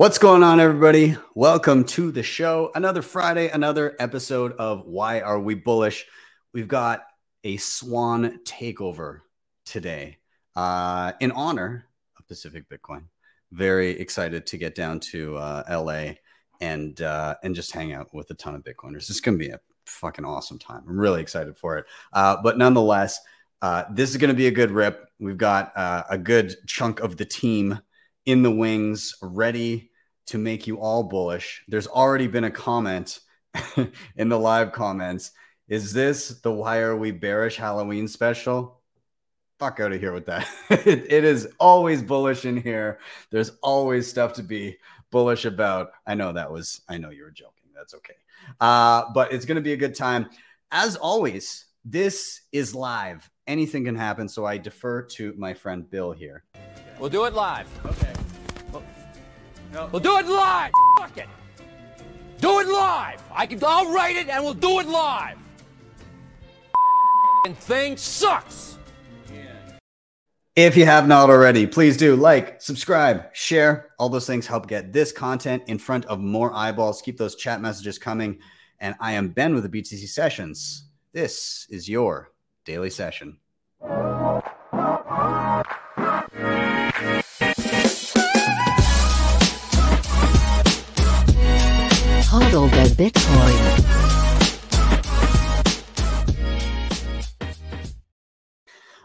What's going on, everybody? Welcome to the show. Another Friday, another episode of Why Are We Bullish? We've got a Swan takeover today uh, in honor of Pacific Bitcoin. Very excited to get down to uh, LA and uh, and just hang out with a ton of Bitcoiners. It's going to be a fucking awesome time. I'm really excited for it. Uh, but nonetheless, uh, this is going to be a good rip. We've got uh, a good chunk of the team in the wings, ready to make you all bullish. There's already been a comment in the live comments. Is this the Why Are We Bearish Halloween special? Fuck out of here with that. it, it is always bullish in here. There's always stuff to be bullish about. I know that was, I know you were joking. That's okay. Uh, but it's going to be a good time. As always, this is live. Anything can happen. So I defer to my friend Bill here. We'll do it live. Okay. We'll do it live. Fuck it. Do it live. I can. I'll write it and we'll do it live. And thing sucks. If you have not already, please do like, subscribe, share. All those things help get this content in front of more eyeballs. Keep those chat messages coming. And I am Ben with the BTC Sessions. This is your daily session. Hodl the Bitcoin.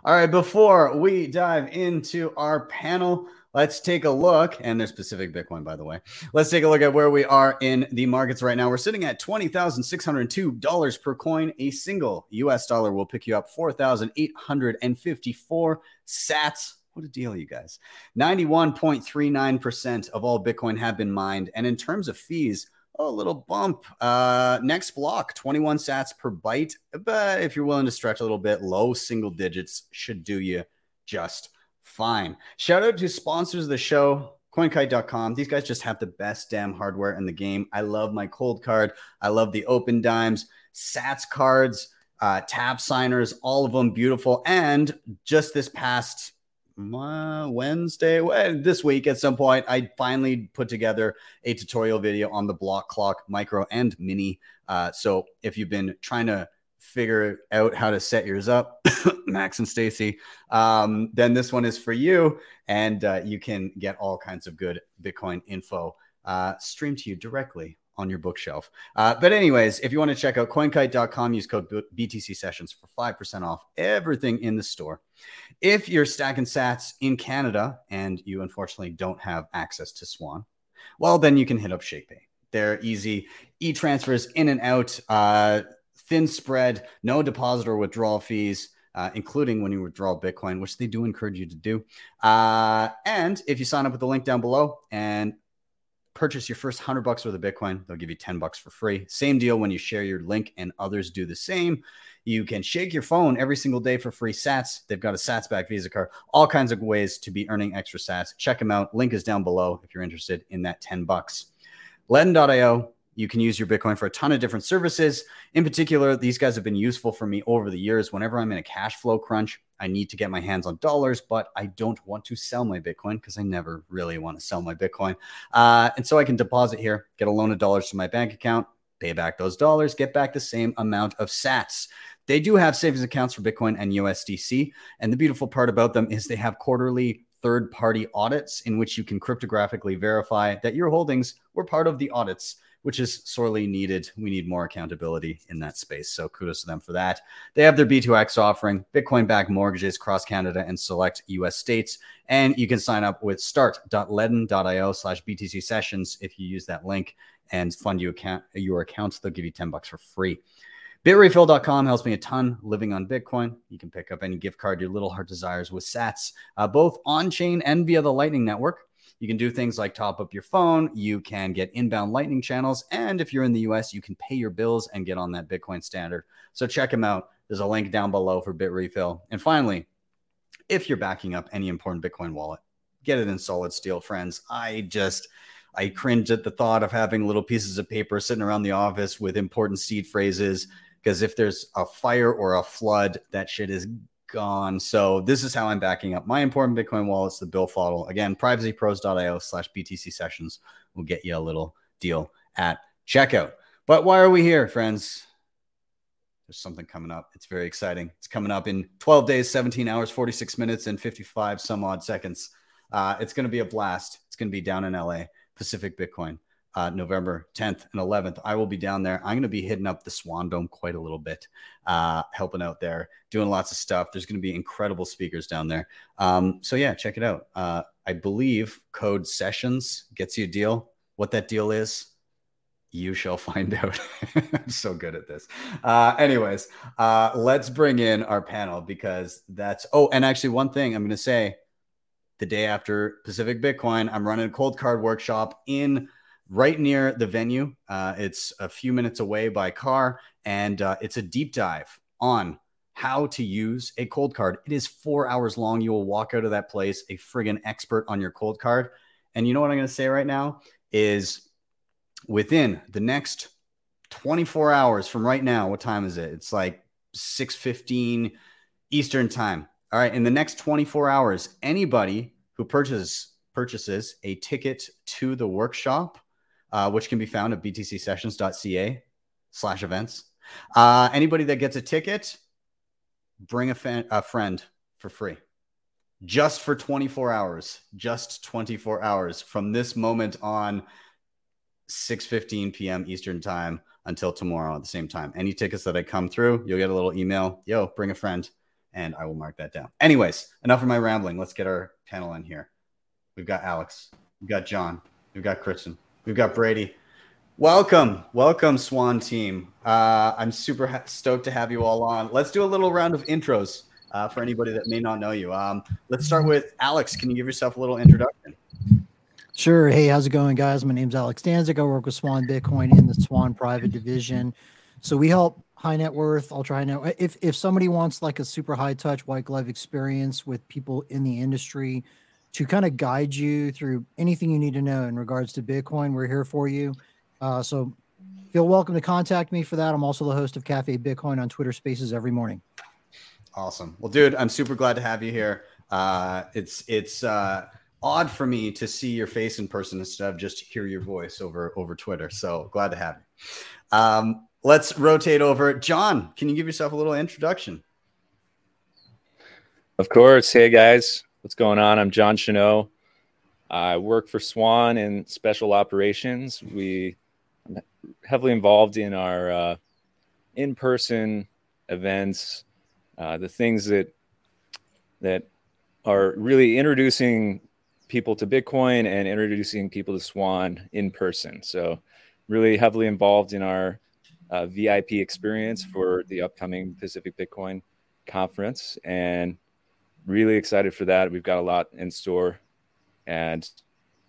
All right, before we dive into our panel, let's take a look. And there's Pacific Bitcoin, by the way. Let's take a look at where we are in the markets right now. We're sitting at $20,602 per coin. A single US dollar will pick you up 4,854 sats. What a deal, you guys. 91.39% of all Bitcoin have been mined. And in terms of fees, Oh, a little bump. Uh, next block, 21 sats per byte. But if you're willing to stretch a little bit, low single digits should do you just fine. Shout out to sponsors of the show, coinkite.com. These guys just have the best damn hardware in the game. I love my Coldcard. I love the Opendimes, sats cards, uh, TapSigners, all of them beautiful. And just this past Wednesday, this week at some point, I finally put together a tutorial video on the Blockclock micro and mini. Uh, so if you've been trying to figure out how to set yours up, Max and Stacy, um, then this one is for you. And uh, you can get all kinds of good Bitcoin info uh, streamed to you directly on your bookshelf. Uh, but anyways, if you want to check out coinkite.com, use code BTC sessions for 5% off everything in the store. If you're stacking sats in Canada and you unfortunately don't have access to Swan, well, then you can hit up ShakePay. They're easy e-transfers in and out, uh, thin spread, no deposit or withdrawal fees. Uh, including when you withdraw Bitcoin, which they do encourage you to do. Uh, and if you sign up with the link down below and purchase your first 100 bucks worth of Bitcoin, they'll give you 10 bucks for free. Same deal when you share your link and others do the same. You can shake your phone every single day for free sats. They've got a sats back Visa card, all kinds of ways to be earning extra sats. Check them out. Link is down below if you're interested in that 10 bucks. Ledn.io, you can use your Bitcoin for a ton of different services. In particular, these guys have been useful for me over the years. Whenever I'm in a cash flow crunch, I need to get my hands on dollars, but I don't want to sell my Bitcoin because I never really want to sell my Bitcoin. Uh, and so I can deposit here, get a loan of dollars to my bank account, pay back those dollars, get back the same amount of sats. They do have savings accounts for Bitcoin and USDC. And the beautiful part about them is they have quarterly third party audits in which you can cryptographically verify that your holdings were part of the audits which is sorely needed. We need more accountability in that space. So kudos to them for that. They have their B2X offering, Bitcoin backed mortgages across Canada and select US states. And you can sign up with start.ledn.io slash BTC sessions if you use that link and fund you account, your account. They'll give you 10 bucks for free. Bitrefill.com helps me a ton living on Bitcoin. You can pick up any gift card your little heart desires with sats, uh, both on chain and via the Lightning Network. You can do things like top up your phone, you can get inbound lightning channels, and if you're in the US, you can pay your bills and get on that Bitcoin standard. So check them out. There's a link down below for Bitrefill. And finally, if you're backing up any important Bitcoin wallet, get it in solid steel, friends. I just I cringe at the thought of having little pieces of paper sitting around the office with important seed phrases because if there's a fire or a flood, that shit is gone. So this is how I'm backing up my important Bitcoin wallets, the Billfodl. Again, privacypros.io slash BTC sessions will get you a little deal at checkout. But why are we here, friends? There's something coming up. It's very exciting. It's coming up in 12 days, 17 hours, 46 minutes, and 55 some odd seconds. Uh, it's going to be a blast. It's going to be down in LA, Pacific Bitcoin uh, November 10th and 11th. I will be down there. I'm going to be hitting up the Swan Dome quite a little bit, uh, helping out there, doing lots of stuff. There's going to be incredible speakers down there. Um, so, yeah, check it out. Uh, I believe code sessions gets you a deal. What that deal is, you shall find out. I'm so good at this. Uh, anyways, uh, let's bring in our panel because that's. Oh, and actually, one thing I'm going to say the day after Pacific Bitcoin, I'm running a Coldcard workshop in right near the venue. Uh, it's a few minutes away by car, and uh, it's a deep dive on how to use a Coldcard. It is four hours long. You will walk out of that place a friggin' expert on your Coldcard. And you know what I'm going to say right now is within the next 24 hours from right now, what time is it? It's like 6:15 Eastern time. All right, in the next 24 hours, anybody who purchases purchases a ticket to the workshop uh, which can be found at btcsessions.ca slash events. Uh, anybody that gets a ticket, bring a, fan, a friend for free. Just for 24 hours, just 24 hours from this moment on 6:15 p.m. Eastern time until tomorrow at the same time. Any tickets that I come through, you'll get a little email. Yo, bring a friend, and I will mark that down. Anyways, enough of my rambling. Let's get our panel in here. We've got Alex, we've got John, we've got Kristen, We've got Brady. Welcome, welcome, Swan team. Uh, I'm super ha- stoked to have you all on. Let's do a little round of intros uh, for anybody that may not know you. Um, let's start with Alex. Can you give yourself a little introduction? Sure. Hey, how's it going, guys? My name's Alex Stanczyk. I work with Swan Bitcoin in the Swan Private Division. So we help high net worth, ultra high net. If if somebody wants like a super high touch white glove experience with people in the industry to kind of guide you through anything you need to know in regards to Bitcoin. We're here for you. Uh, so feel welcome to contact me for that. I'm also the host of Cafe Bitcoin on Twitter Spaces every morning. Awesome. Well, dude, I'm super glad to have you here. Uh, it's it's uh, odd for me to see your face in person instead of just hear your voice over over Twitter. So glad to have you. Um, let's rotate over. John, can you give yourself a little introduction? Of course. Hey guys, What's going on? I'm John Chanot. I work for Swan in special operations. We I'm heavily involved in our uh, in-person events, uh, the things that that are really introducing people to Bitcoin and introducing people to Swan in person. So, really heavily involved in our uh, VIP experience for the upcoming Pacific Bitcoin conference and really excited for that. We've got a lot in store and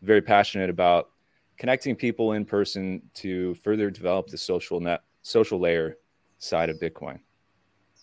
very passionate about connecting people in person to further develop the social net social layer side of Bitcoin.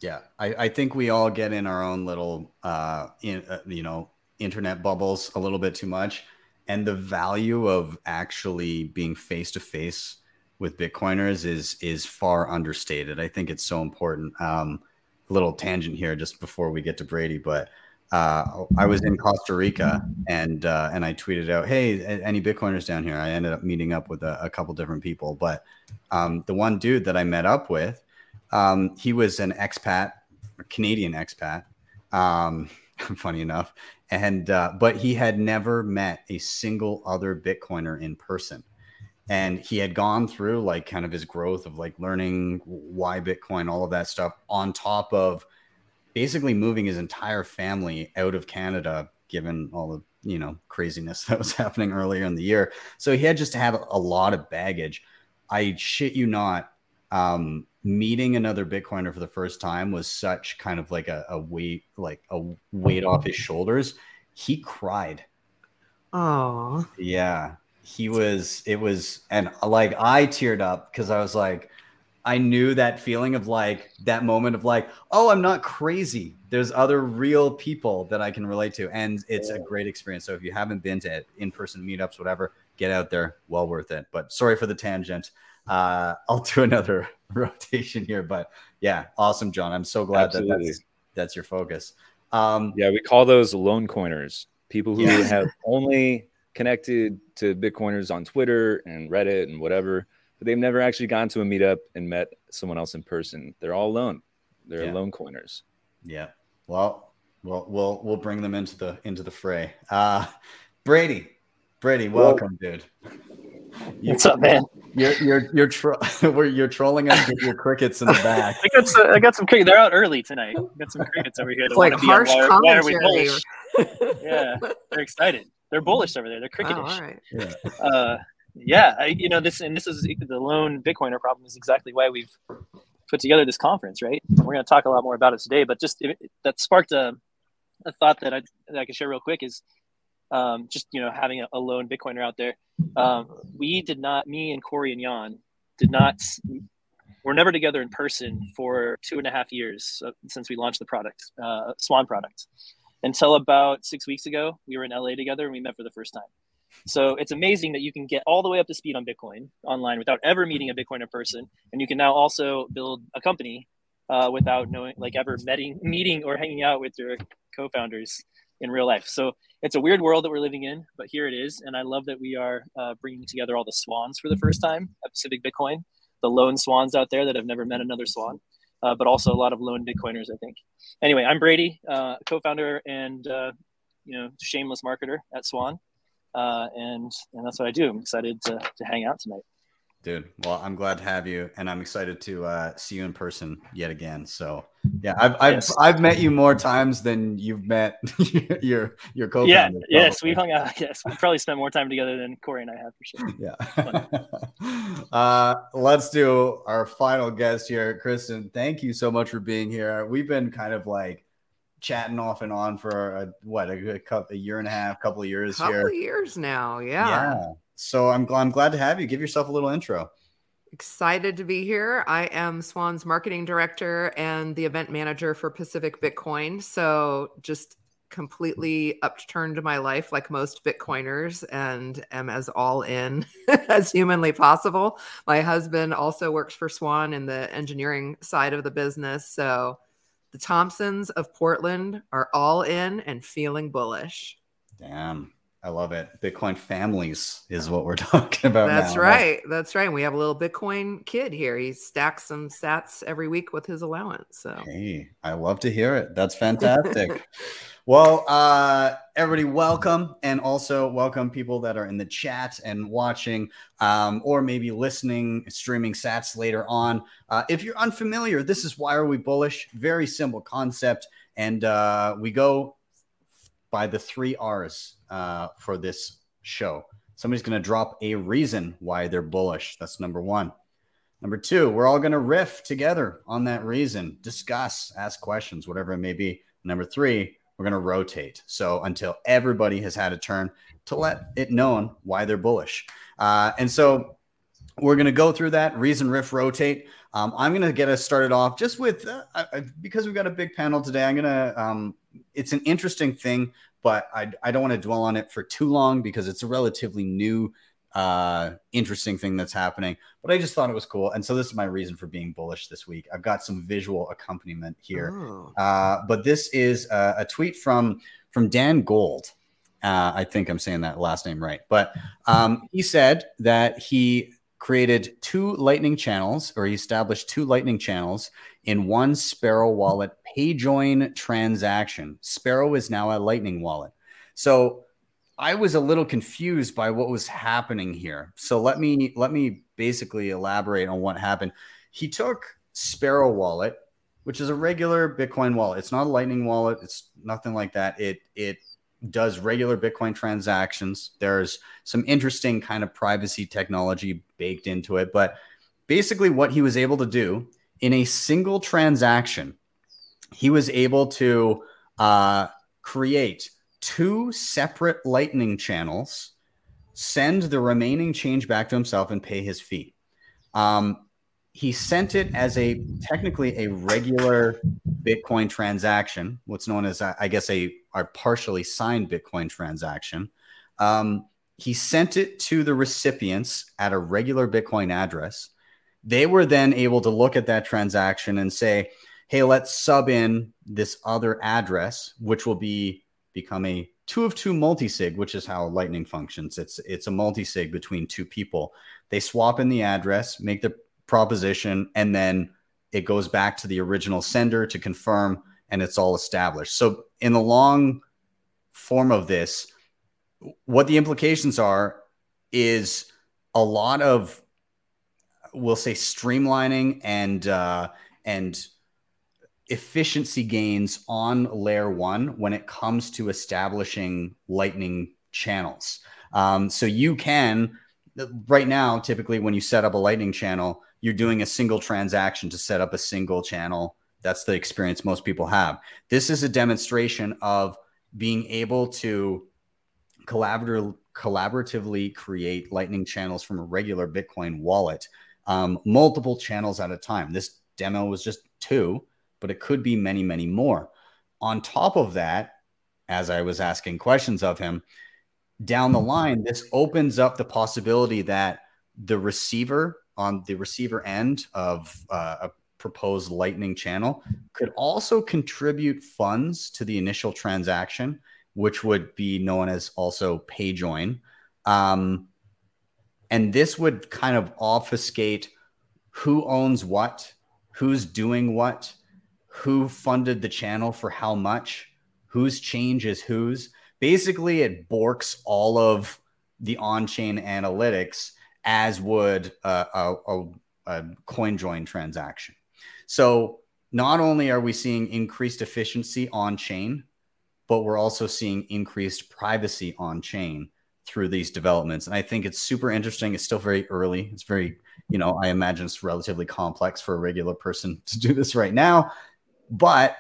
Yeah, I, I think we all get in our own little, uh, in, uh, you know, internet bubbles a little bit too much, and the value of actually being face to face with Bitcoiners is is far understated. I think it's so important. Um, little tangent here just before we get to Brady, but uh, I was in Costa Rica and uh, and I tweeted out, "Hey, any Bitcoiners down here?" I ended up meeting up with a, a couple different people, but um, the one dude that I met up with, um, he was an expat, a Canadian expat. Um, funny enough, and uh, but he had never met a single other Bitcoiner in person, and he had gone through like kind of his growth of like learning why Bitcoin, all of that stuff, on top of basically moving his entire family out of Canada, given all the you know craziness that was happening earlier in the year. So he had just to have a lot of baggage. I shit you not. Um, meeting another Bitcoiner for the first time was such kind of like a, a weight, like a weight off his shoulders. He cried. Oh, yeah, he was. It was, and like I teared up because I was like, I knew that feeling of like that moment of like, oh, I'm not crazy. There's other real people that I can relate to. And it's yeah. a great experience. So if you haven't been to in person meetups, whatever, get out there. Well worth it. But sorry for the tangent. Uh, I'll do another rotation here. But yeah, awesome, John. I'm so glad Absolutely. that that's that's your focus. Um, Yeah, we call those lone coiners. People who Yeah. have only connected to Bitcoiners on Twitter and Reddit and whatever, but they've never actually gone to a meetup and met someone else in person. They're all alone. They're Yeah. lone coiners. Yeah. Well, we'll we'll we'll bring them into the into the fray. Uh Brady. Brady, welcome, dude. You, What's up, man? You're you're you're tro- where you're trolling us with your crickets in the back. I got some, I got some crickets. They're out early tonight. I got some crickets over here. It's like wanna be on harsh why, why are we commentary. bullish? Yeah, they're excited. They're bullish over there. They're Oh, cricketish. all right. uh, yeah, I, you know this, and this is the lone Bitcoiner problem is exactly why we've put together this conference, right? We're going to talk a lot more about it today, but just it, that sparked a, a thought that I that I can share real quick is um, just you know having a, a lone Bitcoiner out there. Um, we did not, me and Cory and Yan did not. We're never together in person for two and a half years uh, since we launched the product, uh, Swan product. Until about six weeks ago, we were in LA together and we met for the first time. So it's amazing that you can get all the way up to speed on Bitcoin online without ever meeting a Bitcoiner person, and you can now also build a company uh, without knowing, like, ever meeting, meeting or hanging out with your co-founders in real life. So it's a weird world that we're living in, but here it is, and I love that we are uh, bringing together all the swans for the first time at Pacific Bitcoin, the lone swans out there that have never met another swan, uh, but also a lot of lone Bitcoiners, I think. Anyway, I'm Brady, uh, co-founder and uh, you know shameless marketer at Swan uh, and and that's what I do. I'm excited to, to hang out tonight. Dude, well, I'm glad to have you, and I'm excited to uh, see you in person yet again. So, yeah, I've I've, Yes. I've met you more times than you've met your your co-founder. yeah, yes, we've hung out. Yes, we probably spent more time together than Cory and I have for sure. Yeah. uh, let's do our final guest here, Kristen. Thank you so much for being here. We've been kind of like chatting off and on for a, what a, a, couple, a year and a half, couple of years Couple here. of years now. Yeah. So I'm glad I'm glad to have you. Give yourself a little intro. Excited to be here. I am Swan's marketing director and the event manager for Pacific Bitcoin. So just completely upturned my life like most Bitcoiners and am as all in as humanly possible. My husband also works for Swan in the engineering side of the business. So the Thompsons of Portland are all in and feeling bullish. Damn. I love it. Bitcoin families is what we're talking about. That's now. right. That's right. We have a little Bitcoin kid here. He stacks some sats every week with his allowance. So Hey, I love to hear it. That's fantastic. well, uh, everybody, welcome, and also welcome people that are in the chat and watching, um, or maybe listening, streaming Sats later on. Uh, if you're unfamiliar, this is why are we bullish? Very simple concept, and uh, we go by the three R's uh, for this show. Somebody's going to drop a reason why they're bullish. That's number one. Number two, we're all going to riff together on that reason, discuss, ask questions, whatever it may be. Number three, we're going to rotate. So until everybody has had a turn to let it known why they're bullish. Uh, and so we're going to go through that reason, riff, rotate. Um, I'm going to get us started off just with uh, because we've got a big panel today. I'm going to, um, it's an interesting thing, but I, I don't want to dwell on it for too long because it's a relatively new uh interesting thing that's happening but i just thought it was cool. And so this is my reason for being bullish this week. I've got some visual accompaniment here. Oh. uh but this is a, a tweet from from Dan Gould. Uh i think i'm saying that last name right. But um he said that he created two lightning channels or he established two lightning channels in one sparrow wallet pay join transaction sparrow is now a lightning wallet so I was a little confused by what was happening here. So let me let me basically elaborate on what happened. He took Sparrow Wallet, which is a regular Bitcoin wallet. It's not a Lightning wallet. It's nothing like that. It it does regular Bitcoin transactions. There's some interesting kind of privacy technology baked into it, but basically what he was able to do in a single transaction, he was able to uh, create two separate lightning channels, send the remaining change back to himself, and pay his fee. Um, he sent it as a technically a regular Bitcoin transaction, what's known as, I guess, a, a partially signed Bitcoin transaction. Um, he sent it to the recipients at a regular Bitcoin address. They were then able to look at that transaction and say, hey, let's sub in this other address, which will be become a two of two multi-sig, which is how Lightning functions. It's it's a multi-sig between two people. They swap in the address, make the proposition, and then it goes back to the original sender to confirm, and it's all established. So in the long form of this, what the implications are is a lot of we'll say streamlining and uh, and efficiency gains on layer one when it comes to establishing lightning channels. Um, so you can right now, typically when you set up a lightning channel, you're doing a single transaction to set up a single channel. That's the experience most people have. This is a demonstration of being able to collaborative, collaboratively create lightning channels from a regular Bitcoin wallet, um, multiple channels at a time. This demo was just two but it could be many, many more. On top of that, as I was asking questions of him, down the line, this opens up the possibility that the receiver on the receiver end of uh, a proposed Lightning channel could also contribute funds to the initial transaction, which would be known as also pay join. Um, and this would kind of obfuscate who owns what, who's doing what, who funded the channel for how much, whose change is whose. Basically, it borks all of the on chain analytics as would a, a, a, a coin join transaction. So, not only are we seeing increased efficiency on chain, but we're also seeing increased privacy on chain through these developments. And I think it's super interesting. It's still very early. It's very, you know, I imagine it's relatively complex for a regular person to do this right now but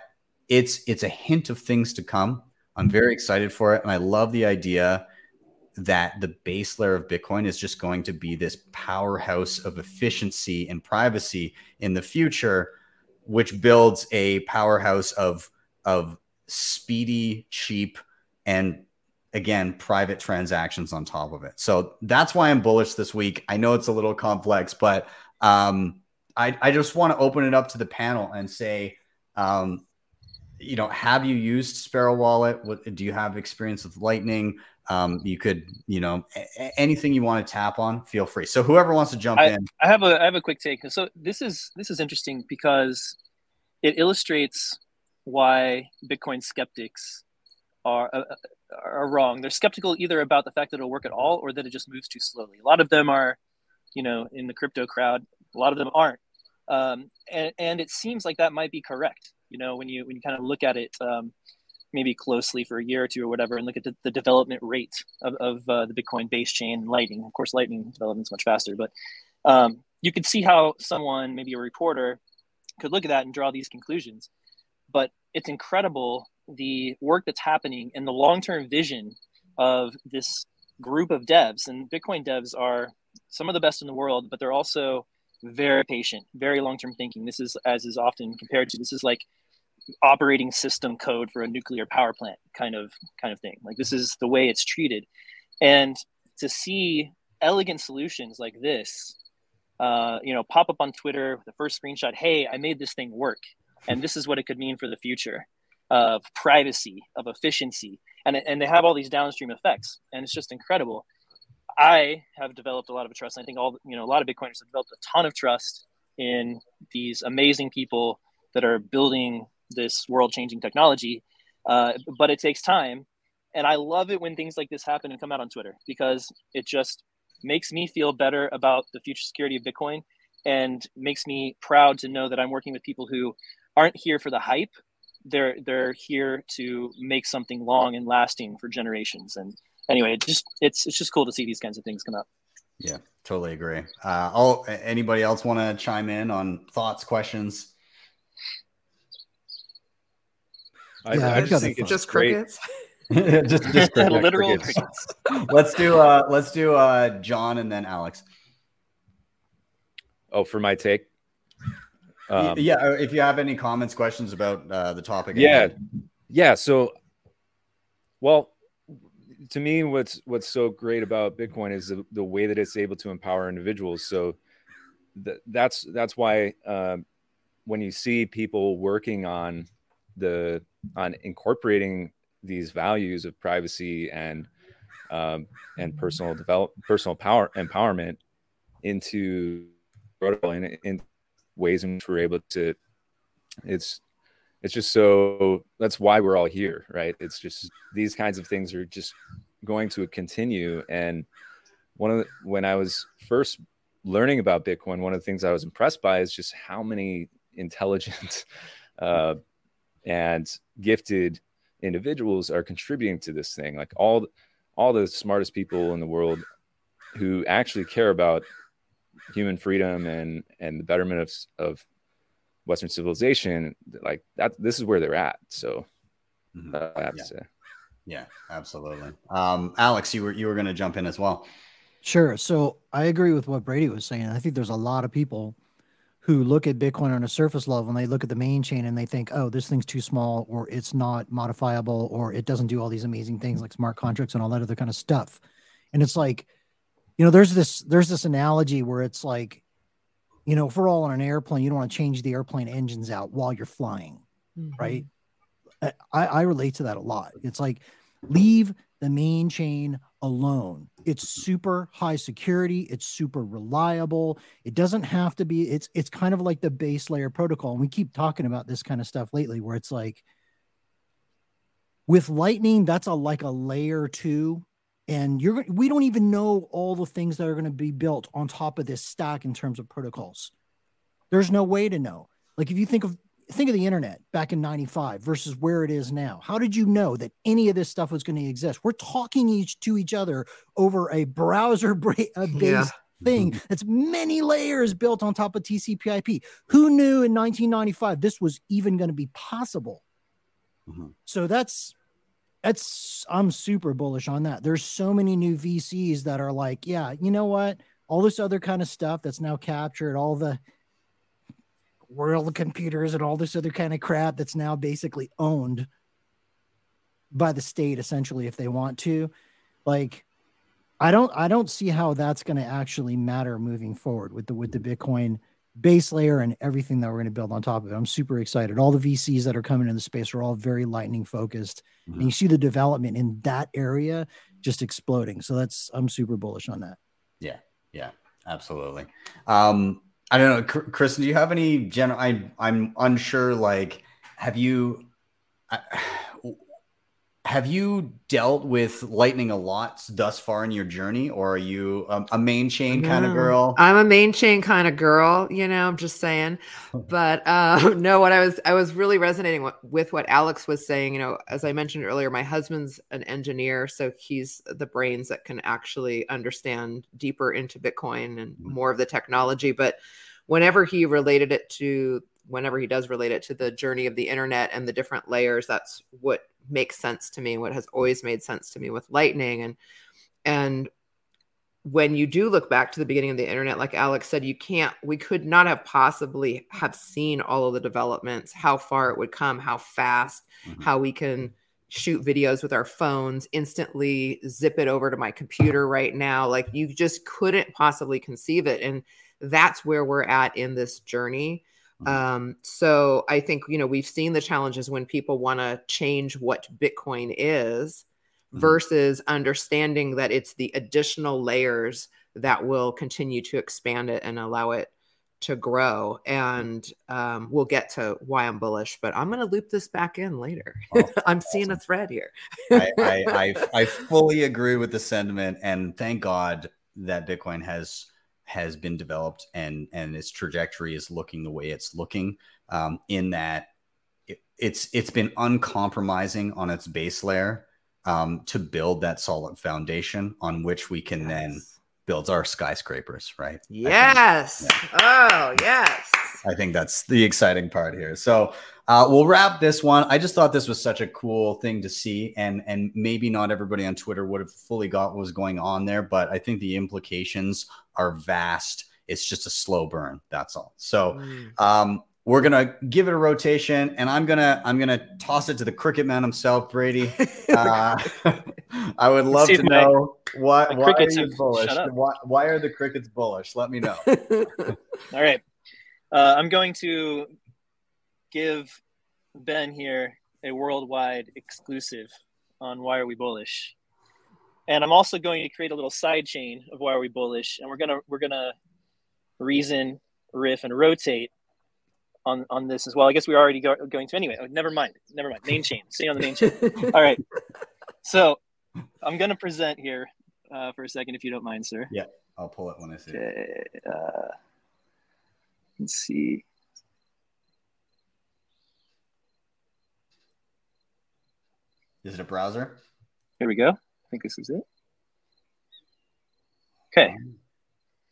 it's it's a hint of things to come. I'm very excited for it, and I love the idea that the base layer of Bitcoin is just going to be this powerhouse of efficiency and privacy in the future, which builds a powerhouse of of speedy, cheap, and again private transactions on top of it. So that's why I'm bullish this week. I know it's a little complex, but um, I I just want to open it up to the panel and say um, you know, have you used Sparrow Wallet? What do you have experience with Lightning? Um, you could, you know, a- anything you want to tap on, feel free. So whoever wants to jump I, in, I have a I have a quick take. So this is this is interesting because it illustrates why Bitcoin skeptics are uh, are wrong. They're skeptical either about the fact that it'll work at all or that it just moves too slowly. A lot of them are, you know, in the crypto crowd. A lot of them aren't um, and, and it seems like that might be correct you know when you when you kind of look at it um, maybe closely for a year or two or whatever and look at the, the development rate of, of uh, the bitcoin base chain lightning. Of course lightning development is much faster but um, you could see how someone maybe a reporter could look at that and draw these conclusions. But it's incredible the work that's happening and the long-term vision of this group of devs. And bitcoin devs are some of the best in the world but they're also very patient, very long term thinking. This is, as is often compared to, this is like operating system code for a nuclear power plant kind of kind of thing. Like this is the way it's treated, and to see elegant solutions like this, uh, you know, pop up on Twitter with the first screenshot. Hey, I made this thing work, and this is what it could mean for the future of privacy, of efficiency, and and they have all these downstream effects, and it's just incredible. I have developed a lot of trust. I think all you know, a lot of Bitcoiners have developed a ton of trust in these amazing people that are building this world-changing technology. Uh, but it takes time, and I love it when things like this happen and come out on Twitter because it just makes me feel better about the future security of Bitcoin and makes me proud to know that I'm working with people who aren't here for the hype. They're they're here to make something long and lasting for generations and anyway, it just it's it's just cool to see these kinds of things come up. Yeah, totally agree. Uh, oh, anybody else want to chime in on thoughts, questions? I, Yeah, I I've just think it's Just crickets. just, just crickets. Literal crickets. crickets. let's do uh let's do uh John and then Alex. Oh, for my take. Um, yeah, uh, if you have any comments, questions about uh, the topic. yeah hand. yeah so well to me what's what's so great about bitcoin is the, the way that it's able to empower individuals. So th- that's that's why um, when you see people working on the on incorporating these values of privacy and um, and personal develop personal power empowerment into protocol in, in ways in which we're able to it's it's just so that's why we're all here right? It's just these kinds of things are just going to continue. And one of the, when i was first learning about bitcoin one of the things i was impressed by is just how many intelligent uh, and gifted individuals are contributing to this thing. Like all all the smartest people in the world who actually care about human freedom and and the betterment of of Western civilization, like that, this is where they're at. So Mhm. uh, I have Yeah. to say, Yeah, absolutely. Um, Alex, you were you were going to jump in as well. Sure. So I agree with what Brady was saying. I think there's a lot of people who look at Bitcoin on a surface level and they look at the main chain and they think, oh, this thing's too small or it's not modifiable or it doesn't do all these amazing things like smart contracts and all that other kind of stuff. And it's like, you know, there's this there's this analogy where it's like, you know, if we're all on an airplane, you don't want to change the airplane engines out while you're flying right? Mm-hmm. I, I relate to that a lot. It's like leave the main chain alone. It's super high security. It's super reliable. It doesn't have to be. It's it's kind of like the base layer protocol, and we keep talking about this kind of stuff lately, where it's like with Lightning, that's a like a layer two, and you're we don't even know all the things that are going to be built on top of this stack in terms of protocols. There's no way to know. Like if you think of think of the internet back in 95 versus where it is now how did you know that any of this stuff was going to exist we're talking each to each other over a browser based Yeah. thing that's many layers built on top of tcp/ip who knew in 1995 this was even going to be possible Mhm. so that's that's i'm super bullish on that. There's so many new vcs that are like yeah you know what? All this other kind of stuff that's now captured all the world computers and all this other kind of crap that's now basically owned by the state essentially if they want to. Like i don't i don't see how that's going to actually matter moving forward with the with the bitcoin base layer and everything that we're going to build on top of it i'm super excited all the vcs that are coming in the space are all very lightning focused and you see the development in that area just exploding so that's i'm super bullish on that Yeah, yeah, absolutely. Um, I don't know, Chr- Kristen. Do you have any general? I I'm unsure. Like, have you I- have you dealt with lightning a lot thus far in your journey, or are you um, a main chain kind of girl? I'm a main chain kind of girl, you know, I'm just saying. But uh no, what I was I was really resonating with, with what Alex was saying, you know, as I mentioned earlier, my husband's an engineer, so he's the brains that can actually understand deeper into Bitcoin and more of the technology, but whenever he related it to whenever he does relate it to the journey of the internet and the different layers, that's what makes sense to me, what has always made sense to me with lightning and and when you do look back to the beginning of the internet like alex said you can't we could not have possibly have seen all of the developments how far it would come how fast Mhm. how we can shoot videos with our phones instantly zip it over to my computer right now like you just couldn't possibly conceive it and that's where we're at in this journey. Um, so i think you know we've seen the challenges when people want to change what bitcoin is Mhm. versus understanding that it's the additional layers that will continue to expand it and allow it to grow. And um, we'll get to why I'm bullish, but I'm going to loop this back in later. Oh, I'm seeing a thread here. I, I, I I fully agree with the sentiment, and thank God that Bitcoin has has been developed and and its trajectory is looking the way it's looking. Um, in that it, it's it's been uncompromising on its base layer um, to build that solid foundation on which we can then build our skyscrapers. Right? I think- Yes. Oh, yes. I think that's the exciting part here. So uh, we'll wrap this one. I just thought this was such a cool thing to see, and and maybe not everybody on Twitter would have fully got what was going on there, but I think the implications are vast. It's just a slow burn. That's all. So Mm. um, we're gonna give it a rotation, and I'm gonna I'm gonna toss it to the cricket man himself, Brady. Uh, I would love See to know why my why are crickets you have bullish? Why, why are the crickets bullish? Let me know. All right. Uh, I'm going to give Ben here a worldwide exclusive on why are we bullish. And I'm also going to create a little side chain of why are we bullish, and we're gonna we're gonna reason, riff, and rotate on on this as well. I guess we are already go, going to anyway. Oh, never mind. Never mind. Main chain. Stay on the main chain. All right. So I'm gonna present here uh, for a second, if you don't mind, sir. Yeah, I'll pull it when I see it. Okay. Uh, let's see. Is it a browser? Here we go. I think this is it. Okay.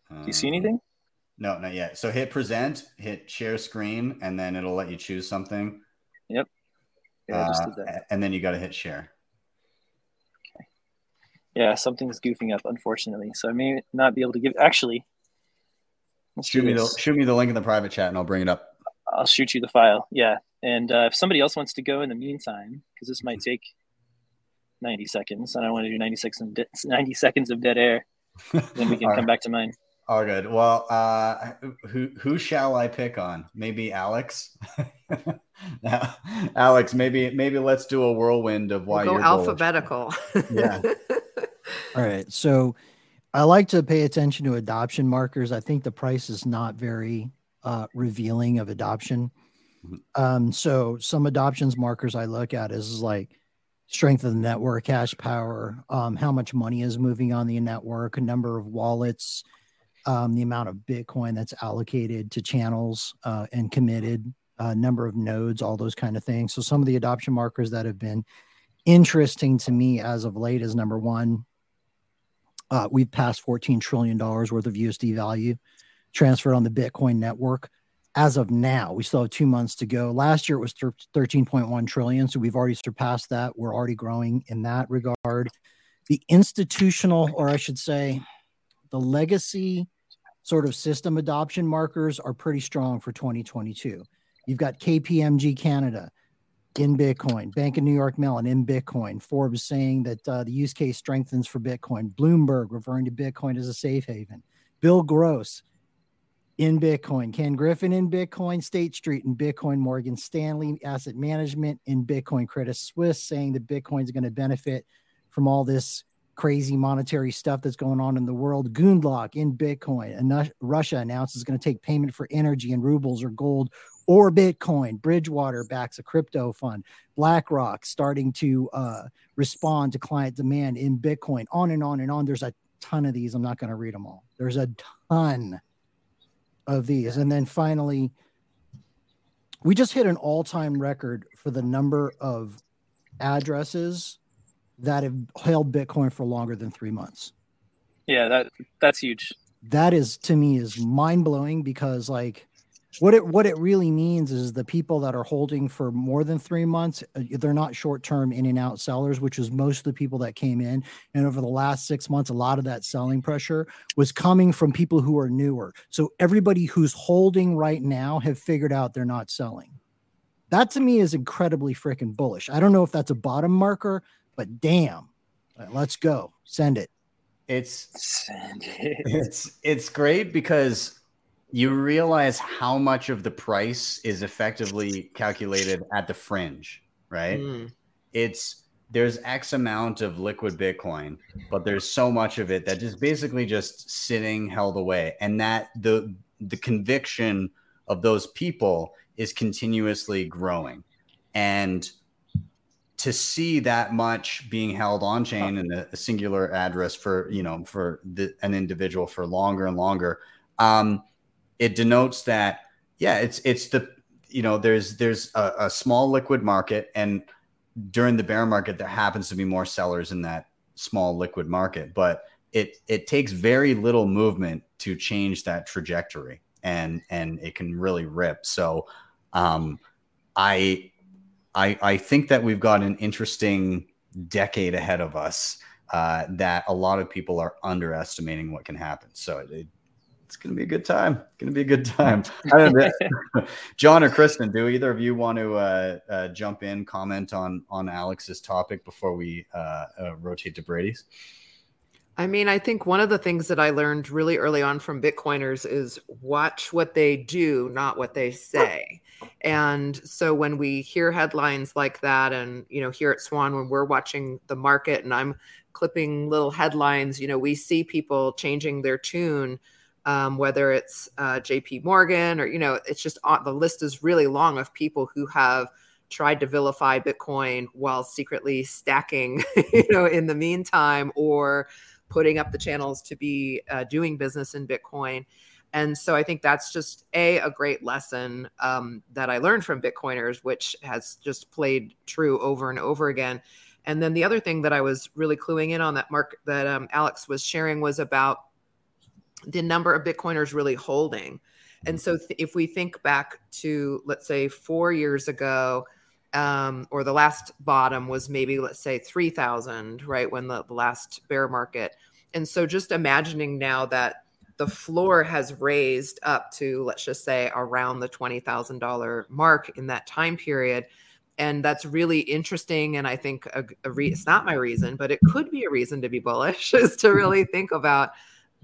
Do you see Um, anything? No, not yet. So hit present, hit share screen, and then it'll let you choose something. Yeah, I just Uh, and then you got to hit share. Okay. Yeah, something's goofing up, unfortunately. So I may not be able to give. Actually, Shoot me the shoot me the link in the private chat, and I'll bring it up. I'll shoot you the file. Yeah, and uh, if somebody else wants to go in the meantime, because this might take ninety seconds, and I want to do 96 and de- 90 seconds of dead air, then we can come right. back to mine. All good. Well, uh, who who shall I pick on? Maybe Alex. Now, Alex, maybe maybe let's do a whirlwind of why We'll go you're alphabetical. Yeah. All right. So I like to pay attention to adoption markers. I think the price is not very uh, revealing of adoption. Mhm. Um, so some adoptions markers I look at is like strength of the network, hash power, um, how much money is moving on the network, number of wallets, um, the amount of Bitcoin that's allocated to channels uh, and committed, uh, number of nodes, all those kind of things. So some of the adoption markers that have been interesting to me as of late is number one, uh, we've passed $14 trillion worth of USD value transferred on the Bitcoin network. As of now, we still have two months to go. Last year it was 13.1 trillion. So we've already surpassed that. We're already growing in that regard. The institutional, or I should say, the legacy sort of system adoption markers are pretty strong for 2022. You've got KPMG Canada in Bitcoin, Bank of New York Mellon in Bitcoin, Forbes saying that uh, the use case strengthens for Bitcoin, Bloomberg referring to Bitcoin as a safe haven, Bill Gross in Bitcoin, Ken Griffin in Bitcoin, State Street in Bitcoin, Morgan Stanley Asset Management in Bitcoin, Credit Suisse saying that Bitcoin is going to benefit from all this crazy monetary stuff that's going on in the world. Goonlock in Bitcoin, Russia announces it's going to take payment for energy in rubles or gold or Bitcoin. Bridgewater backs a crypto fund. BlackRock starting to uh, respond to client demand in Bitcoin. On and on and on. There's a ton of these. I'm not going to read them all. There's a ton of these. And then finally, we just hit an all time record for the number of addresses that have held Bitcoin for longer than three months. Yeah, that that's huge. That is to me is mind blowing because like what it what it really means is the people that are holding for more than three months uh, they're not short term in and out sellers which is most of the people that came in. And over the last six months a lot of that selling pressure was coming from people who are newer. So everybody who's holding right now have figured out they're not selling. That to me is incredibly freaking bullish. I don't know if that's a bottom marker but damn. All right, let's go. Send it. It's send it. it's it's great because you realize how much of the price is effectively calculated at the fringe, right? Mm. It's there's X amount of liquid Bitcoin, but there's so much of it that is basically just sitting held away. And that the the conviction of those people is continuously growing. And to see that much being held on chain and a, a singular address for you know for the, an individual for longer and longer um it denotes that yeah it's it's the you know there's there's a, a small liquid market and during the bear market there happens to be more sellers in that small liquid market but it it takes very little movement to change that trajectory and and it can really rip so um i I, I think that we've got an interesting decade ahead of us uh, that a lot of people are underestimating what can happen. So it, it's going to be a good time. It's Going to be a good time. John or Kristen, do either of you want to uh, uh, jump in, comment on on Alex's topic before we uh, uh, rotate to Brady's? I mean, I think one of the things that I learned really early on from Bitcoiners is watch what they do, not what they say. And so when we hear headlines like that, and, you know, here at Swan, when we're watching the market and I'm clipping little headlines, you know, we see people changing their tune, um, whether it's uh, JP Morgan or, you know, it's just on, the list is really long of people who have tried to vilify Bitcoin while secretly stacking, you know, in the meantime, or putting up the channels to be uh, doing business in Bitcoin. And so I think that's just a a great lesson um, that I learned from Bitcoiners, which has just played true over and over again. And then the other thing that I was really cluing in on that Mark that um, Alex was sharing was about the number of Bitcoiners really holding. And so th- if we think back to let's say four years ago, um, or the last bottom was maybe let's say 3000 right when the, the last bear market and so just imagining now that the floor has raised up to let's just say around the $20000 mark in that time period and that's really interesting and i think a, a re- it's not my reason but it could be a reason to be bullish is to really think about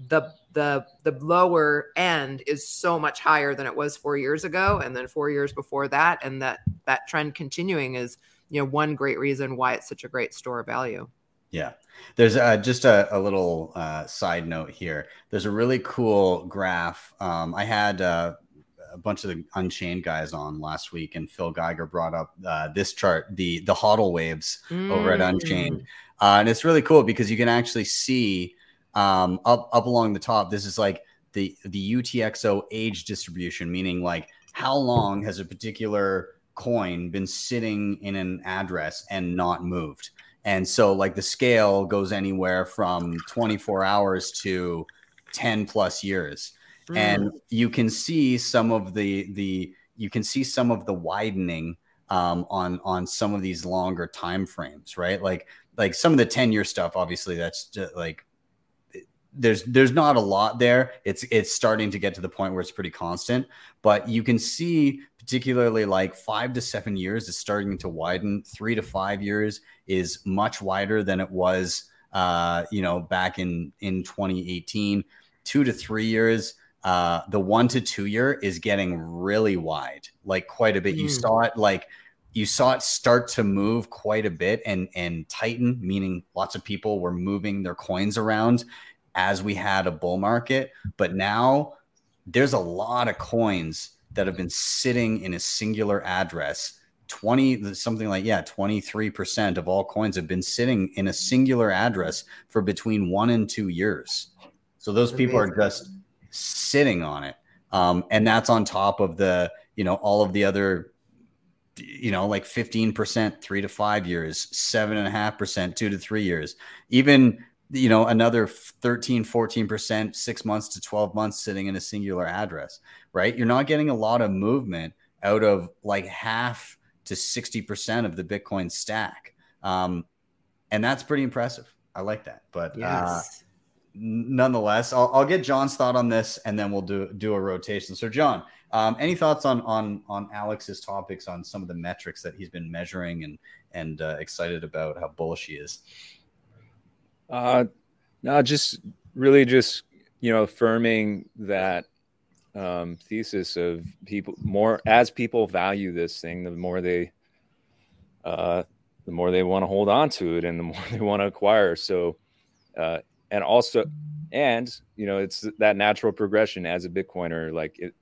the the the lower end is so much higher than it was four years ago and then four years before that. And that that trend continuing is you know one great reason why it's such a great store of value. Yeah. There's uh, just a, a little uh, side note here. There's a really cool graph. Um, i had uh, a bunch of the unchained guys on last week and phil geiger brought up uh, this chart the the hodl waves mm. over at unchained. Mm. uh, and it's really cool because you can actually see um, up up along the top. This is like the the UTXO age distribution, meaning like how long has a particular coin been sitting in an address and not moved. And so like the scale goes anywhere from 24 hours to 10 plus years. Mm. And you can see some of the the you can see some of the widening um, on on some of these longer time frames, right? Like like some of the 10 year stuff, obviously that's just like there's there's not a lot there. It's it's starting to get to the point where it's pretty constant, but you can see particularly like 5 to 7 years is starting to widen. 3 to 5 years is much wider than it was uh, you know, back in in 2018. 2 to 3 years uh, the 1 to 2 year is getting really wide, like quite a bit. Mm. You saw it like you saw it start to move quite a bit and and tighten meaning lots of people were moving their coins around as we had a bull market. But now there's a lot of coins that have been sitting in a singular address. 20 something like yeah 23% of all coins have been sitting in a singular address for between one and two years so those people are just sitting on it um, and that's on top of the you know all of the other you know like 15% three to five years seven and a half percent two to three years even you know another 13 14% 6 months to 12 months sitting in a singular address right? You're not getting a lot of movement out of like half to 60% of the bitcoin stack. Um, and that's pretty impressive. I like that. But uh, yes. uh, nonetheless I'll, I'll, get john's thought on this and then we'll do do a rotation. So john um, any thoughts on on on alex's topics on some of the metrics that he's been measuring and and uh, excited about how bullish he is uh, no, just really just you know affirming that um, thesis of people more as people value this thing, the more they uh, the more they want to hold on to it and the more they want to acquire. So, uh, and also, and you know, it's that natural progression as a Bitcoiner. Like it,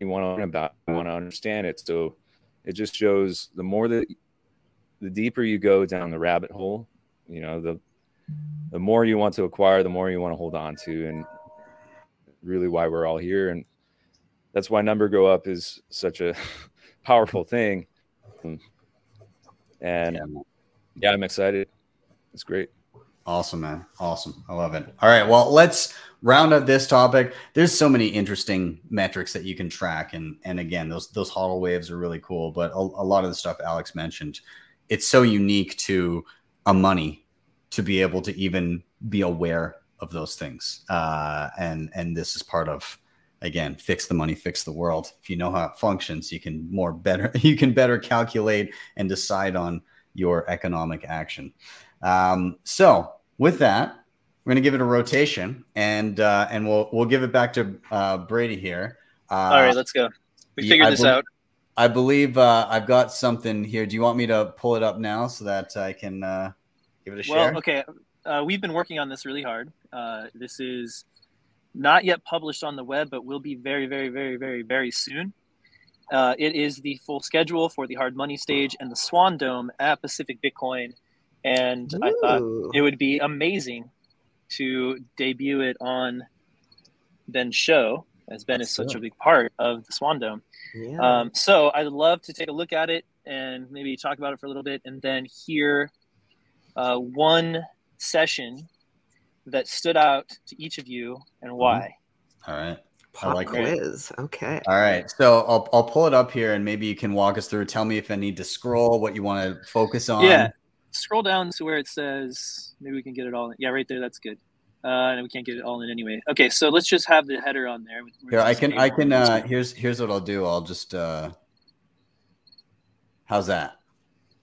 you want to learn about, you want to understand it. So, it just shows the more that the deeper you go down the rabbit hole, you know the the more you want to acquire the more you want to hold on to and really why we're all here. And that's why number go up is such a powerful thing. And yeah. yeah i'm excited. It's great. Awesome man. Awesome. I love it. All right. Well let's round up this topic. There's so many interesting metrics that you can track. And and again those those hodl waves are really cool but a, a lot of the stuff alex mentioned it's so unique to a money to be able to even be aware of those things. Uh, and and this is part of again fix the money, fix the world. If you know how it functions, you can more better you can better calculate and decide on your economic action. Um, so with that, we're gonna give it a rotation, and uh, and we'll we'll give it back to uh, Brady here. Uh, All right, let's go. We yeah, figured I this out. I believe uh, I've got something here. Do you want me to pull it up now so that I can uh, give it a share? Well, okay. Uh, we've been working on this really hard. Uh, this is not yet published on the web, but will be very, very, very, very, very soon. Uh, it is the full schedule for the hard money stage and the Swan Dome at Pacific Bitcoin. And I thought it would be amazing to debut it on then show, as Ben Let's is such do a big part of the Swan Dome. Yeah. Um, so I'd love to take a look at it and maybe talk about it for a little bit, and then hear uh, one session that stood out to each of you and why. All right. I Pop like it. quiz. Okay. All right. So I'll, I'll pull it up here and maybe you can walk us through. Tell me if I need to scroll, what you want to focus on. Yeah. Scroll down to where it says maybe we can get it all. In. Yeah, right there. That's good. Uh, and we can't get it all in anyway. Okay, so let's just have the header on there. where Here, I can, I A1. can, uh, here's, here's what I'll do. I'll just, uh, how's that?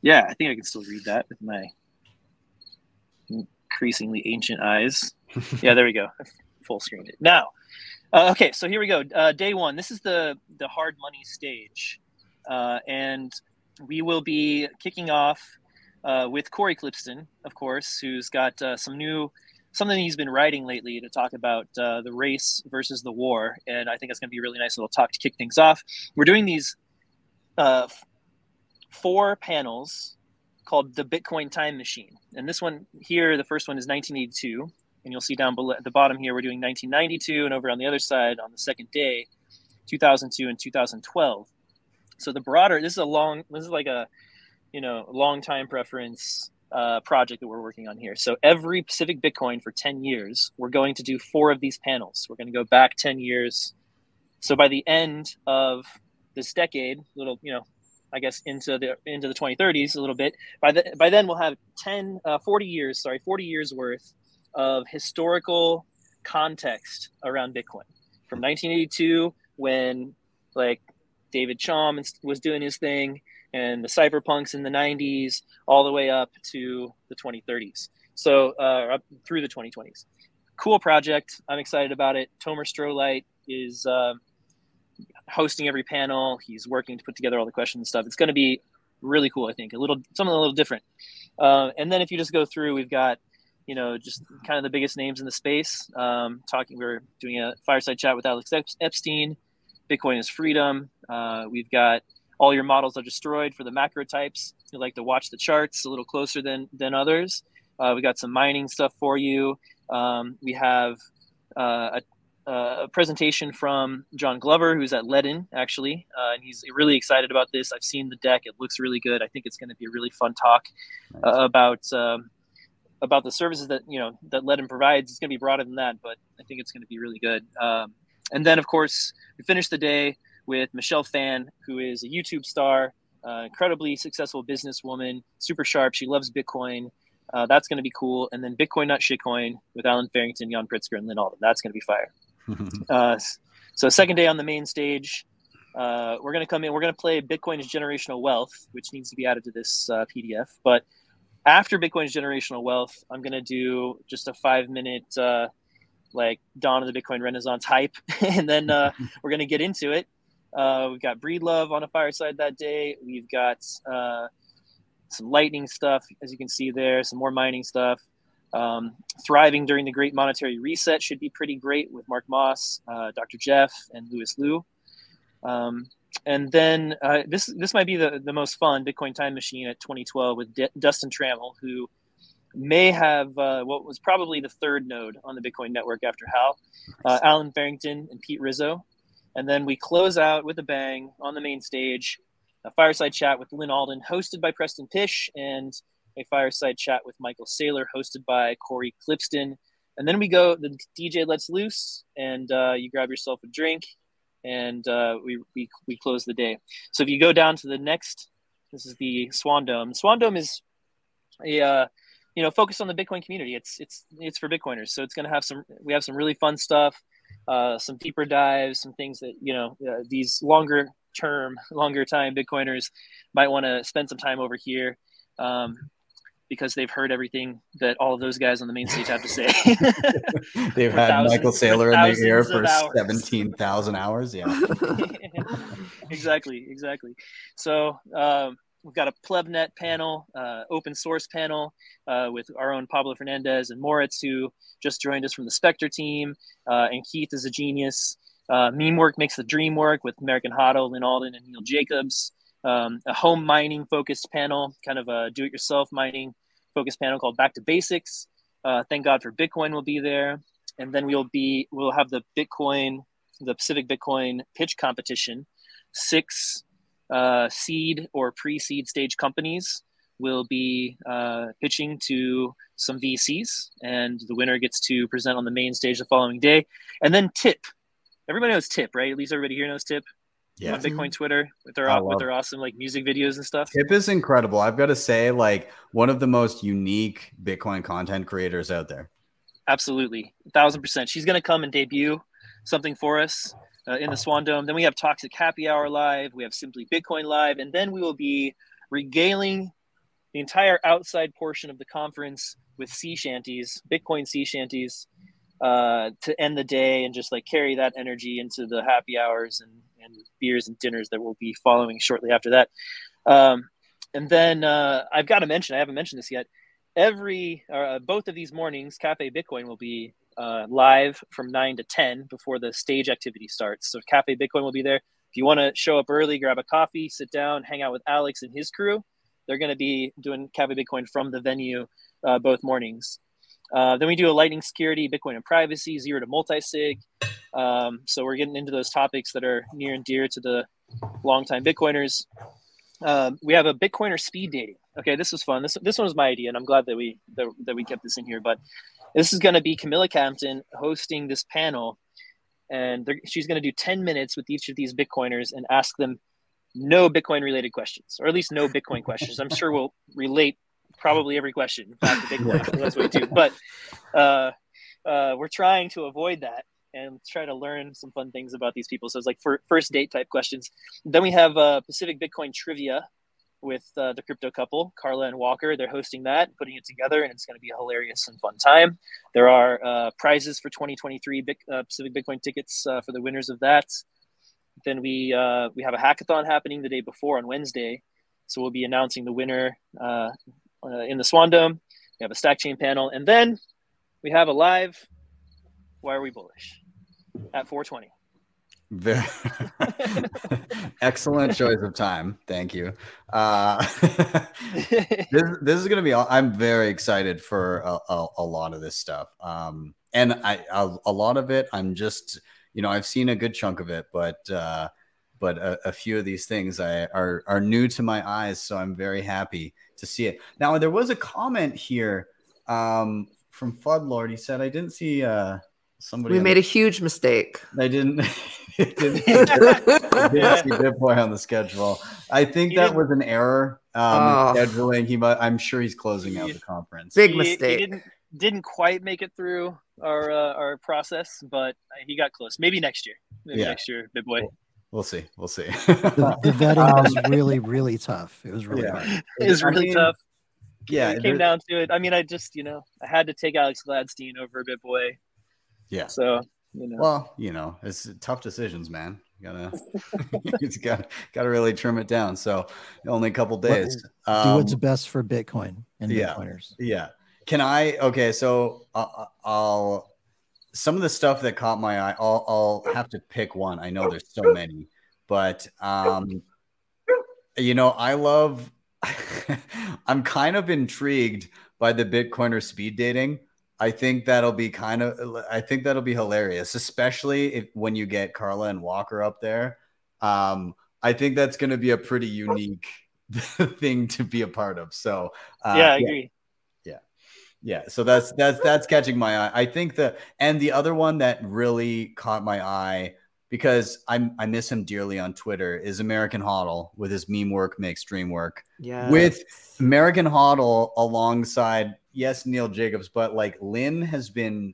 Yeah, I think I can still read that with my increasingly ancient eyes. yeah, there we go. Full screen it. Now, uh, okay, so here we go. Uh, day one. This is the the hard money stage, uh, and we will be kicking off uh, with Cory Klippsten, of course, who's got uh, some new something he's been writing lately to talk about uh, the race versus the war, and I think it's going to be a really nice little talk to kick things off. We're doing these uh, four panels called the Bitcoin Time Machine. And this one here, the first one is 1982. And you'll see down below at the bottom here, we're doing 1992. And over on the other side, on the second day, 2002 and 2012. So the broader, this is a long, this is like a, you know, long time preference uh, project that we're working on here. So every Pacific Bitcoin for 10 years, we're going to do four of these panels. We're going to go back 10 years. So by the end of this decade, a little, you know, I guess into the into the 2030s a little bit. By the, by then we'll have 10 uh, 40 years, sorry, 40 years worth of historical context around Bitcoin. From 1982 when like David Chaum was doing his thing and the cypherpunks in the 90s all the way up to the 2030s. So uh, up through the 2020s. Cool project. I'm excited about it. Tomer Strolight is uh, hosting every panel. He's working to put together all the questions and stuff. It's going to be really cool. I think a little something a little different. Uh, and then if you just go through, we've got you know just kind of the biggest names in the space. Um, talking, we're doing a fireside chat with Alex Epstein. Bitcoin is freedom. Uh, we've got all your models are destroyed for the macro types. You like to watch the charts a little closer than than others. Uh, we got some mining stuff for you. Um, we have uh, a, a presentation from John Glover, who's at Ledn actually, uh, and he's really excited about this. I've seen the deck; it looks really good. I think it's going to be a really fun talk uh, about um, about the services that you know that Ledn provides. It's going to be broader than that, but I think it's going to be really good. Um, and then, of course, we finished the day with Michelle Phan, who is a YouTube star, uh, incredibly successful businesswoman, super sharp. She loves Bitcoin. Uh, that's going to be cool. And then Bitcoin Not Shitcoin with Allen Farrington, Yan Pritzker, and Lyn Alden. That's going to be fire. Uh, so second day on the main stage, uh, we're going to come in. We're going to play Bitcoin is generational wealth, which needs to be added to this uh, PDF. But after Bitcoin is generational wealth, I'm going to do just a five minute uh, like dawn of the Bitcoin Renaissance hype, and then uh, we're going to get into it. Uh, we've got Breedlove on a fireside that day. We've got uh, some lightning stuff, as you can see there, some more mining stuff. Um, thriving during the Great Monetary Reset should be pretty great with Mark Moss, uh, Dr. Jeff, and Louis Liu. Um, and then uh, this this might be the, the most fun Bitcoin Time Machine at 2012 with D- Dustin Trammell, who may have uh, what was probably the third node on the Bitcoin network after Hal, uh, Allen Farrington and Pete Rizzo. And then we close out with a bang on the main stage, a fireside chat with Lyn Alden, hosted by Preston Pysh, and a fireside chat with Michael Saylor, hosted by Cory Klippsten. And then we go, the DJ lets loose, and uh, you grab yourself a drink, and uh, we, we, we close the day. So if you go down to the next, this is the Swan Dome. Swan Dome is a, uh, you know, focused on the Bitcoin community. It's, it's, it's for Bitcoiners. So it's going to have some, we have some really fun stuff uh, some deeper dives, some things that you know uh, these longer term, longer time Bitcoiners might want to spend some time over here. Um, because they've heard everything that all of those guys on the main stage have to say. They've had thousands- Michael Saylor in the ear of for hours. 17,000 hours. Yeah. exactly, exactly. So um, we've got a PlebNet panel, uh, open source panel uh, with our own Pablo Fernandez and Moritz, who just joined us from the Specter team, uh, and Keith is a genius. Uh, Meme Work makes the dream work with American HODL, Lyn Alden, and Neil Jacobs. Um, a home mining focused panel, kind of a do-it-yourself mining focused panel called Back to Basics. Uh, thank God for Bitcoin will be there, and then we'll be we'll have the Bitcoin, the Pacific Bitcoin pitch competition. Six uh, seed or pre-seed stage companies will be uh, pitching to some VCs, and the winner gets to present on the main stage the following day. And then Tip, everybody knows Tip, right? At least everybody here knows Tip Yeah. on Bitcoin Twitter with their I with their awesome like music videos and stuff. Tip is incredible. I've got to say, like, one of the most unique Bitcoin content creators out there. Absolutely, a thousand percent. She's going to come and debut something for us uh, in the Swan Dome. Then we have Toxic Happy Hour live. We have Simply Bitcoin live, and then we will be regaling the entire outside portion of the conference with sea shanties, Bitcoin sea shanties, uh, to end the day and just like carry that energy into the happy hours and, and beers and dinners that will be following shortly after that. Um, and then uh, I've got to mention, I haven't mentioned this yet. Every uh, both of these mornings, Cafe Bitcoin will be uh, live from nine to ten before the stage activity starts. So Cafe Bitcoin will be there. If you want to show up early, grab a coffee, sit down, hang out with Alex and his crew. They're going to be doing Cafe Bitcoin from the venue uh, both mornings. Uh, then we do a lightning security, Bitcoin and privacy, zero to multi-sig. Um, so we're getting into those topics that are near and dear to the longtime Bitcoiners. Um, we have a Bitcoiner speed dating. Okay, this was fun. This this one was my idea, and I'm glad that we that, that we kept this in here. But this is going to be Camilla Campton hosting this panel, and she's going to do 10 minutes with each of these Bitcoiners and ask them no Bitcoin related questions, or at least no Bitcoin questions. I'm sure we'll relate probably every question back to Bitcoin. that's what we do. But uh, uh, we're trying to avoid that and try to learn some fun things about these people. So it's like for first date type questions. Then we have uh, Pacific Bitcoin trivia with uh, the crypto couple, Carla and Walker. They're hosting that, putting it together, and it's going to be a hilarious and fun time. There are uh, prizes for 2023 Bic- uh, Pacific Bitcoin tickets uh, for the winners of that. Then we uh, we have a hackathon happening the day before on Wednesday, so we'll be announcing the winner uh, in the Swan Dome. We have a stack chain panel, and then we have a live. Why are we bullish? At 420. Very excellent choice of time. Thank you. Uh, this, this is going to be, I'm very excited for a, a, a lot of this stuff. Um, and I, a, a lot of it, I'm just, you know, I've seen a good chunk of it, but, uh, but a, a few of these things I, are, are new to my eyes. So I'm very happy to see it. Now, there was a comment here um, from Fudlord. He said, I didn't see uh, somebody. We made a huge mistake. I didn't. didn't, didn't see Bitboy on the schedule. I think He that was an error. Um, Oh. scheduling. He, might, I'm sure he's closing out the conference. Big He- mistake. He didn't didn't quite make it through our uh, our process, but he got close. Maybe next year. Maybe Yeah. next year, big boy. We'll see. We'll see. The, the vetting was really, really tough. It was really Yeah. hard. It was I really mean, tough. yeah, it came down to it. I mean, I just you know I had to take Alex Gladstein over Bit Boy. Yeah. So you know. Well, you know, it's tough decisions, man. You gotta, it's got got to really trim it down. So only a couple days. Do Um, what's best for Bitcoin and yeah. Bitcoiners. Yeah. Can I? Okay, so uh, I'll some of the stuff that caught my eye. I'll, I'll have to pick one. I know there's so many, but um, you know, I love. I'm kind of intrigued by the Bitcoiner speed dating. I think that'll be kind of. I think that'll be hilarious, especially if when you get Carla and Walker up there. Um, I think that's going to be a pretty unique thing to be a part of. So uh, yeah, I agree. yeah yeah. so that's that's that's catching my eye i think the and the other one that really caught my eye because i'm i miss him dearly on twitter is american hodl with his meme work makes dream work Yeah. with american hodl alongside yes neil jacobs but like lyn has been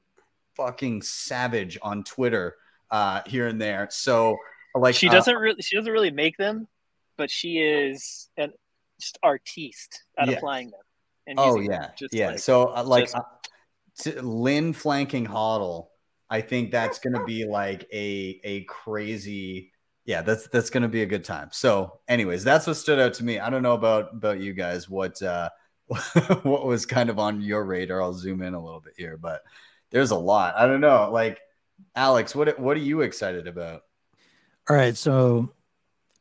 fucking savage on twitter uh here and there so like she uh, doesn't really she doesn't really make them, but she is an just artiste at Yeah. applying them. and Oh yeah, just yeah. like- so uh, like just- uh, Lyn flanking HODL, I think that's gonna be like a a crazy. Yeah, that's that's gonna be a good time. So, anyways, that's what stood out to me. I don't know about about you guys. What uh, what was kind of on your radar? I'll zoom in a little bit here, but there's a lot. I don't know. Like Alex, what what are you excited about? All right, so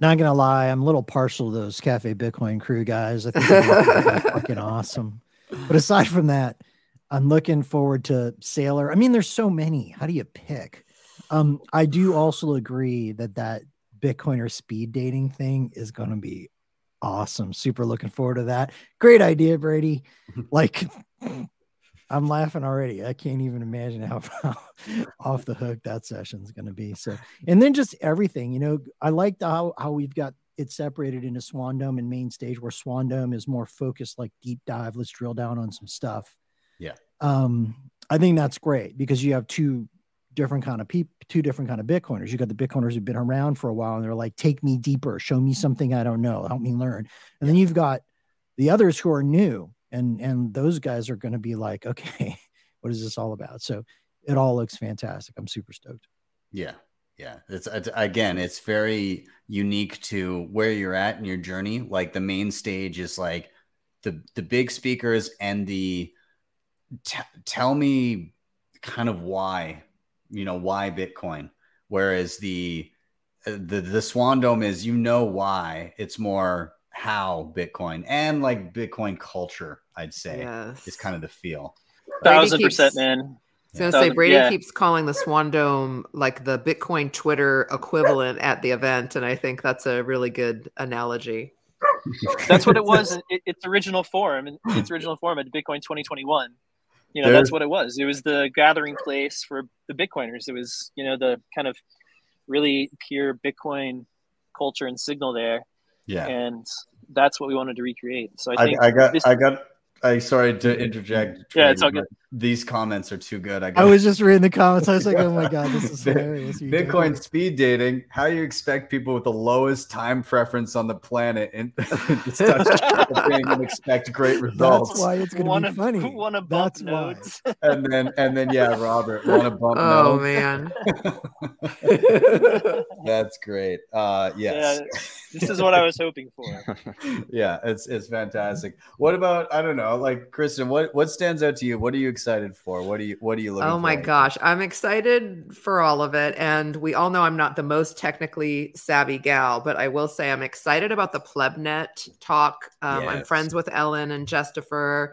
not gonna lie, I'm a little partial to those Cafe Bitcoin crew guys. I think they're fucking awesome. But aside from that, I'm looking forward to Saylor. I mean, there's so many. How do you pick? Um, I do also agree that that Bitcoiner speed dating thing is gonna be awesome. Super looking forward to that. Great idea, Brady. Like I'm laughing already. I can't even imagine how, how off the hook that session's going to be. So, and then just everything, you know, I like how, how we've got it separated into Swan Dome and main stage where Swan Dome is more focused, like deep dive. Let's drill down on some stuff. Yeah. Um, I think that's great because you have two different kind of people, two different kind of Bitcoiners. You got the Bitcoiners who've been around for a while and they're like, take me deeper, show me something I don't know, help me learn. And then you've got the others who are new and and those guys are going to be like okay what is this all about so it all looks fantastic i'm super stoked Yeah. Yeah. It's it's- again, it's very unique to where you're at in your journey. Like the main stage is like the the big speakers and the t- tell me kind of why, you know, why Bitcoin. Whereas the uh, the the Swan Dome is you know why. It's more how Bitcoin and like Bitcoin culture, I'd say, Yes. is kind of the feel. Brady thousand keeps- percent, man. I was gonna Yeah. say Brady Yeah. keeps calling the Swan Dome like the Bitcoin Twitter equivalent at the event, and I think that's a really good analogy. That's what it was. in it, its original form, in its original form at Bitcoin 2021. You know, There's- that's what it was. It was the gathering place for the Bitcoiners. It was, you know, the kind of really pure Bitcoin culture and signal there, Yeah. and that's what we wanted to recreate. So I I, think I got this, I got I sorry to interject. Yeah, it's all good. These comments are too good. I, i was just reading the comments i was like oh my god this is Bit- hilarious You Bitcoin did speed dating. How you expect people with the lowest time preference on the planet and to start the thing and expect great results? that's why it's going to wanna, be funny wanna bump that's why. And then and then yeah, Robert, want to bump Oh nodes? man. That's great. Uh yes. Yeah, this is what I was hoping for. yeah, it's it's fantastic. What about I don't know, like Kristen, what what stands out to you? What are you excited for? What are you what are you looking Oh my to? gosh, I'm excited for all of it. And we all know I'm not the most technically savvy gal, but I will say I'm excited about the PlebNet talk. Um, I'm friends with Ellen and Jestopher.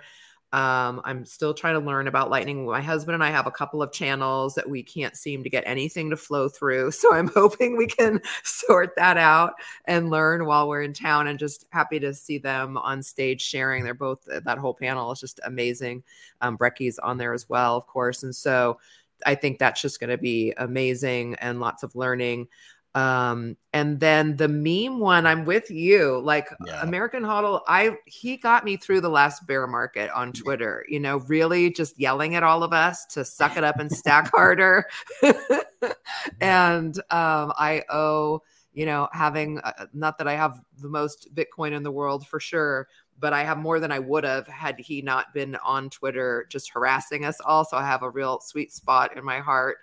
Um, I'm still trying to learn about Lightning. My husband and I have a couple of channels that we can't seem to get anything to flow through. So I'm hoping we can sort that out and learn while we're in town and just happy to see them on stage sharing. They're both, that whole panel is just amazing. Um, Brecky's on there as well, of course. And so I think that's just going to be amazing and lots of learning. Um, and then the meme one, I'm with you. Like Yeah. American HODL, I he got me through the last bear market on Twitter. You know, really just yelling at all of us to suck it up and stack harder. and um, I owe you know having uh, not that I have the most Bitcoin in the world for sure, but I have more than I would have had he not been on Twitter just harassing us all. So I have a real sweet spot in my heart.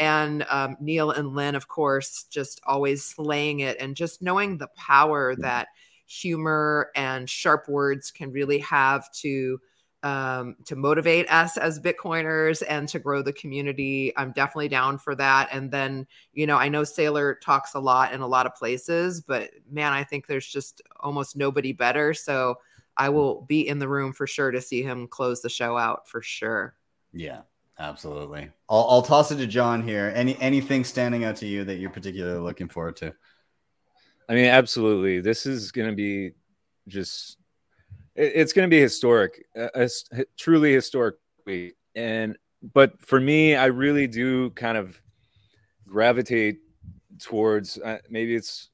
And um, Neil and Lyn, of course, just always slaying it and just knowing the power that humor and sharp words can really have to um, to motivate us as Bitcoiners and to grow the community. I'm definitely down for that. And then, you know, I know Saylor talks a lot in a lot of places, but man, I think there's just almost nobody better. So I will be in the room for sure to see him close the show out for sure. Yeah, absolutely. I'll, I'll toss it to John here. Any anything standing out to you that you're particularly looking forward to? I mean, absolutely. This is going to be just, it- it's going to be historic, a, a s- truly historic week. And, but for me, I really do kind of gravitate towards uh, maybe it's,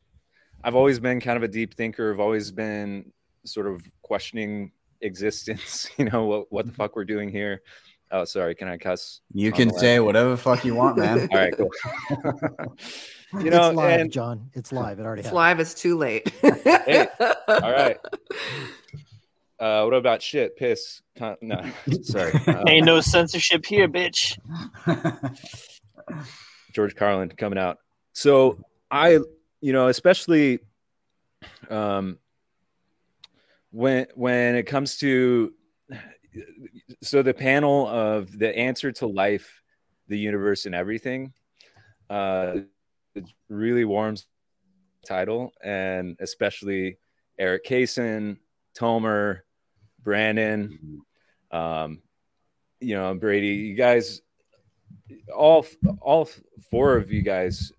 I've always been kind of a deep thinker. I've always been sort of questioning existence, you know, what, what the fuck we're doing here. Oh, sorry. Can I cuss? You can say whatever fuck you want, man. All right, cool. you it's know, live and john it's live it already It's happened. live is too late. Hey, all right. Uh, what about shit, piss? Con- no, sorry. Uh, Ain't no censorship here, bitch. George Carlin coming out. So I, you know, especially um, when when it comes to so the panel of the answer to life, the universe, and everything, uh, it really warms title, and especially Erik Cason, Tomer, Brandon, um, you know, Brady, you guys all all four of you guys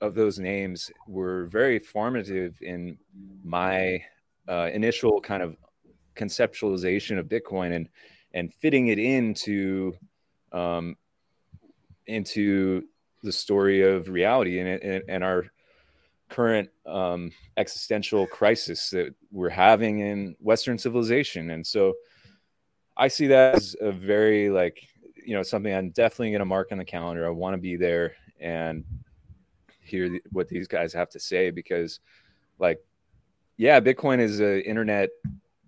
of those names were very formative in my uh, initial kind of conceptualization of Bitcoin and and fitting it into um, into the story of reality and, and, and our current um, existential crisis that we're having in Western civilization. And so I see that as a very like you know something I'm definitely going to mark on the calendar. I want to be there and hear what these guys have to say because, like, yeah, Bitcoin is a internet,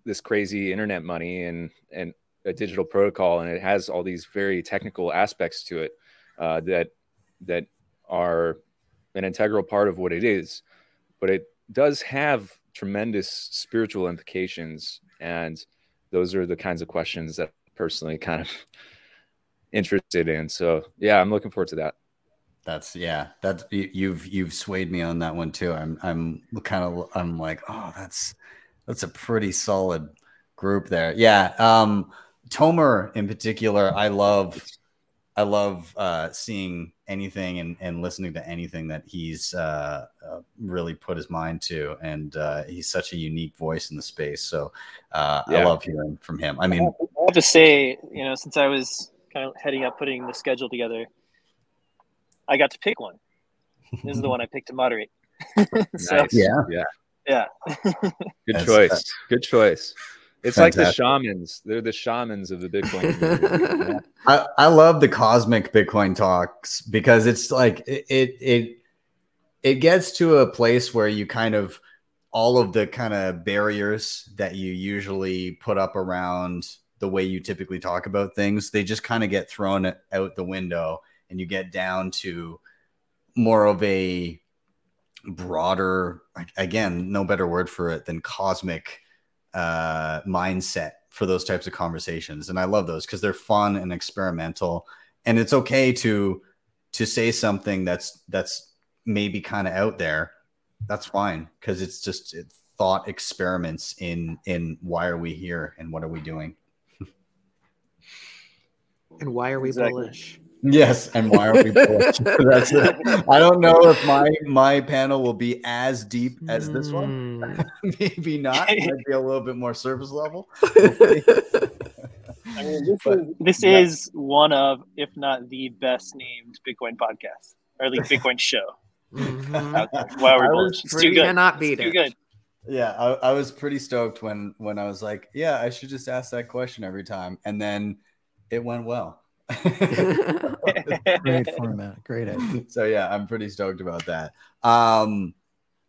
this crazy internet money and and a digital protocol, and it has all these very technical aspects to it uh, that that are an integral part of what it is, but it does have tremendous spiritual implications, and those are the kinds of questions that personally kind of interested in. So yeah, I'm looking forward to that. That's yeah. That's you've you've swayed me on that one too. I'm I'm kind of I'm like oh that's that's a pretty solid group there. Yeah. Um, Tomer in particular, I love I love uh, seeing anything and, and listening to anything that he's uh, uh, really put his mind to, and uh, he's such a unique voice in the space. So uh, I love hearing from him. I mean, I have to say, you know, since I was kind of heading up putting the schedule together, I got to pick one. This is the one I picked to moderate. so, Nice. Yeah. yeah. Yeah. Good That's- choice. that's- Good choice. It's like the shamans. They're the shamans of the Bitcoin. Yeah. I, I love the cosmic Bitcoin talks because it's like it, it it it gets to a place where you kind of all of the kind of barriers that you usually put up around the way you typically talk about things they just kind of get thrown out the window and you get down to more of a broader again no better word for it than cosmic uh mindset for those types of conversations and i love those because they're fun and experimental and it's okay to to say something that's that's maybe kind of out there that's fine because it's just it, thought experiments in in why are we here and what are we doing and why are we Exactly. bullish? Yes and why are we bullish? that's it i don't know if my my panel will be as deep as this one Mm. maybe not it might be a little bit more surface level I mean, this But- is this yeah. is one of, if not the best named Bitcoin podcast, or at least Bitcoin show Mhm. out. Wow, we're. It's too good. Cannot It's beat too it. good. Yeah, I, I was pretty stoked when when I was like, yeah, I should just ask that question every time, and then it went well. Great format. Great idea. so yeah, I'm pretty stoked about that. Um,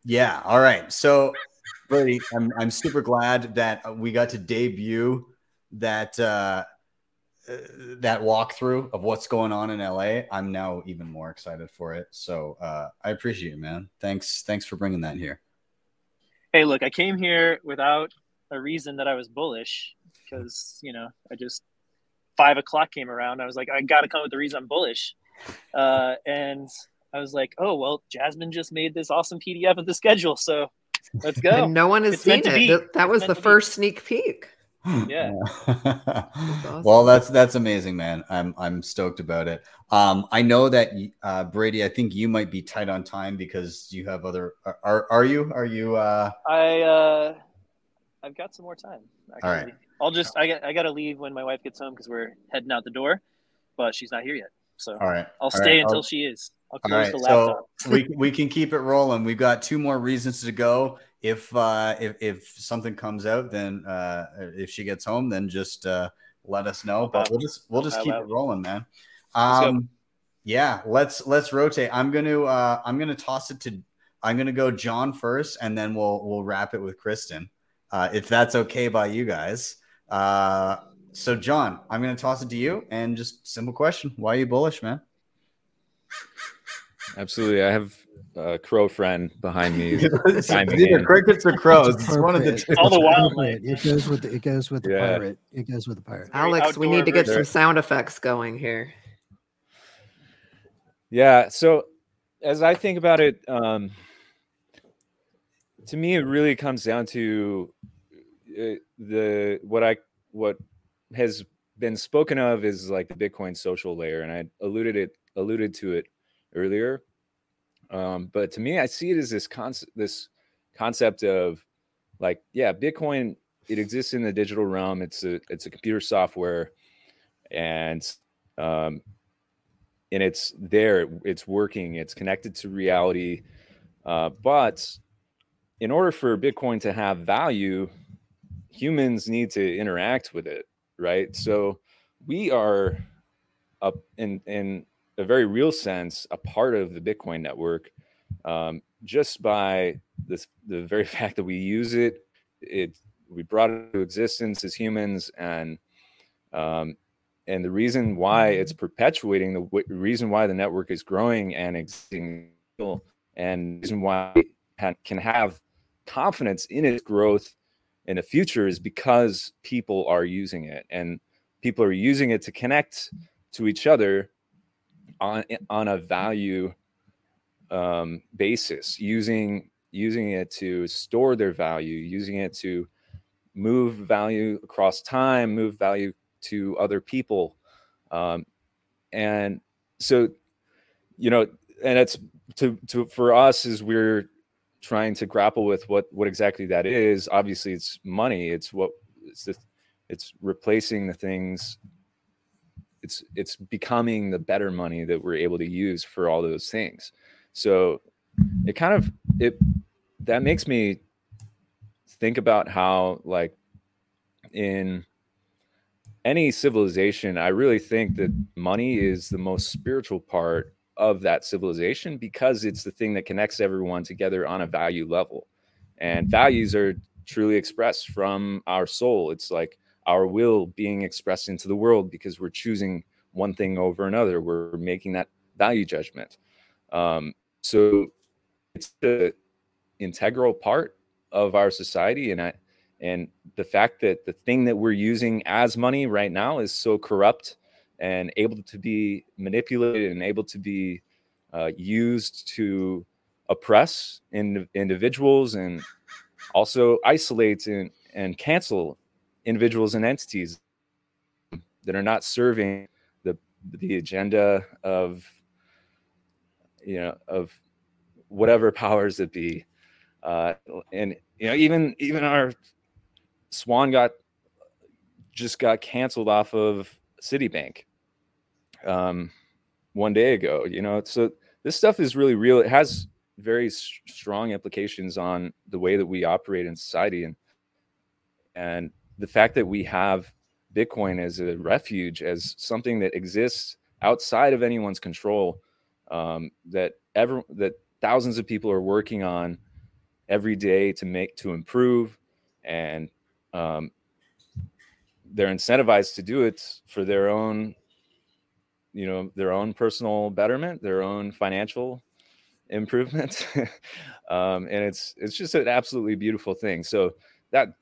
yeah, all right. So, Brady, I'm I'm super glad that we got to debut that uh, uh, that walkthrough of what's going on in LA. I'm now even more excited for it. So uh, I appreciate it, man. Thanks, thanks for bringing that here. hey, look, I came here without a reason that I was bullish because you know I just five o'clock came around. I was like, I got to come with the reason I'm bullish, uh, and I was like, oh well, Jasmine just made this awesome PDF of the schedule, so let's go. And no one has It's seen it. That, that was the first sneak peek. Yeah. awesome. Well, that's that's amazing, man. I'm I'm stoked about it. Um, I know that uh, Brady. I think you might be tight on time because you have other. Are are you? Are you? Uh, I uh, I've got some more time. Actually. All right. I'll just I got I got to leave when my wife gets home because we're heading out the door, but she's not here yet. So all right. I'll all stay right, until I'll- she is. I'll close right, the laptop. so we we can keep it rolling. We've got two more reasons to go. If uh, if if something comes out, then uh, if she gets home, then just uh, let us know. But we'll just we'll just keep it rolling, man. Um, yeah, let's let's rotate. I'm gonna uh, I'm gonna toss it to I'm gonna go John first, and then we'll we'll wrap it with Kristen, uh, if that's okay by you guys. Uh, so, John, I'm going to toss it to you and just simple question: Why are you bullish, man? Absolutely, I have a crow friend behind me. It's either crickets or crows. It's one of the two. All the It's wildlife. It goes with the, it goes with the Yeah. pirate. It goes with the pirate. Alex, we need to get some sound effects going here. Yeah. So as I think about it, um, to me, it really comes down to uh, the what I what has been spoken of is like the Bitcoin social layer, and I alluded it alluded to it earlier. Um, but to me, I see it as this concept this concept of like, yeah, Bitcoin it exists in the digital realm. It's a it's a computer software, and um, and it's there it's working it's connected to reality uh, but in order for bitcoin to have value humans need to interact with it right? So we are up in in a very real sense a part of the bitcoin network um, just by this the very fact that we use it. It we brought it to existence as humans and um, and the reason why it's perpetuating the w- reason why the network is growing and existing and reason why can have confidence in its growth in the future is because people are using it and people are using it to connect to each other on on a value um, basis using using it to store their value using it to move value across time move value to other people um, and so you know and it's to to for us is we're trying to grapple with what what exactly that is. Obviously it's money. It's what it's the it's replacing the things. It's it's becoming the better money that we're able to use for all those things. So it kind of it that makes me think about how like in any civilization i really think that money is the most spiritual part of that civilization because it's the thing that connects everyone together on a value level. And values are truly expressed from our soul. It's like our will being expressed into the world because we're choosing one thing over another. We're making that value judgment. Um, so it's the integral part of our society. And i and the fact that the thing that we're using as money right now is so corrupt and able to be manipulated and able to be uh, used to oppress in, individuals and also isolate and, and cancel individuals and entities that are not serving the the agenda of you know of whatever powers that be. Uh, and you know even even our swan got just got canceled off of citibank um, one day ago you know so this stuff is really real it has very strong implications on the way that we operate in society and and the fact that we have bitcoin as a refuge as something that exists outside of anyone's control um, that ever that thousands of people are working on every day to make to improve and um, they're incentivized to do it for their own you know their own personal betterment their own financial improvement. Um, and it's it's just an absolutely beautiful thing. So that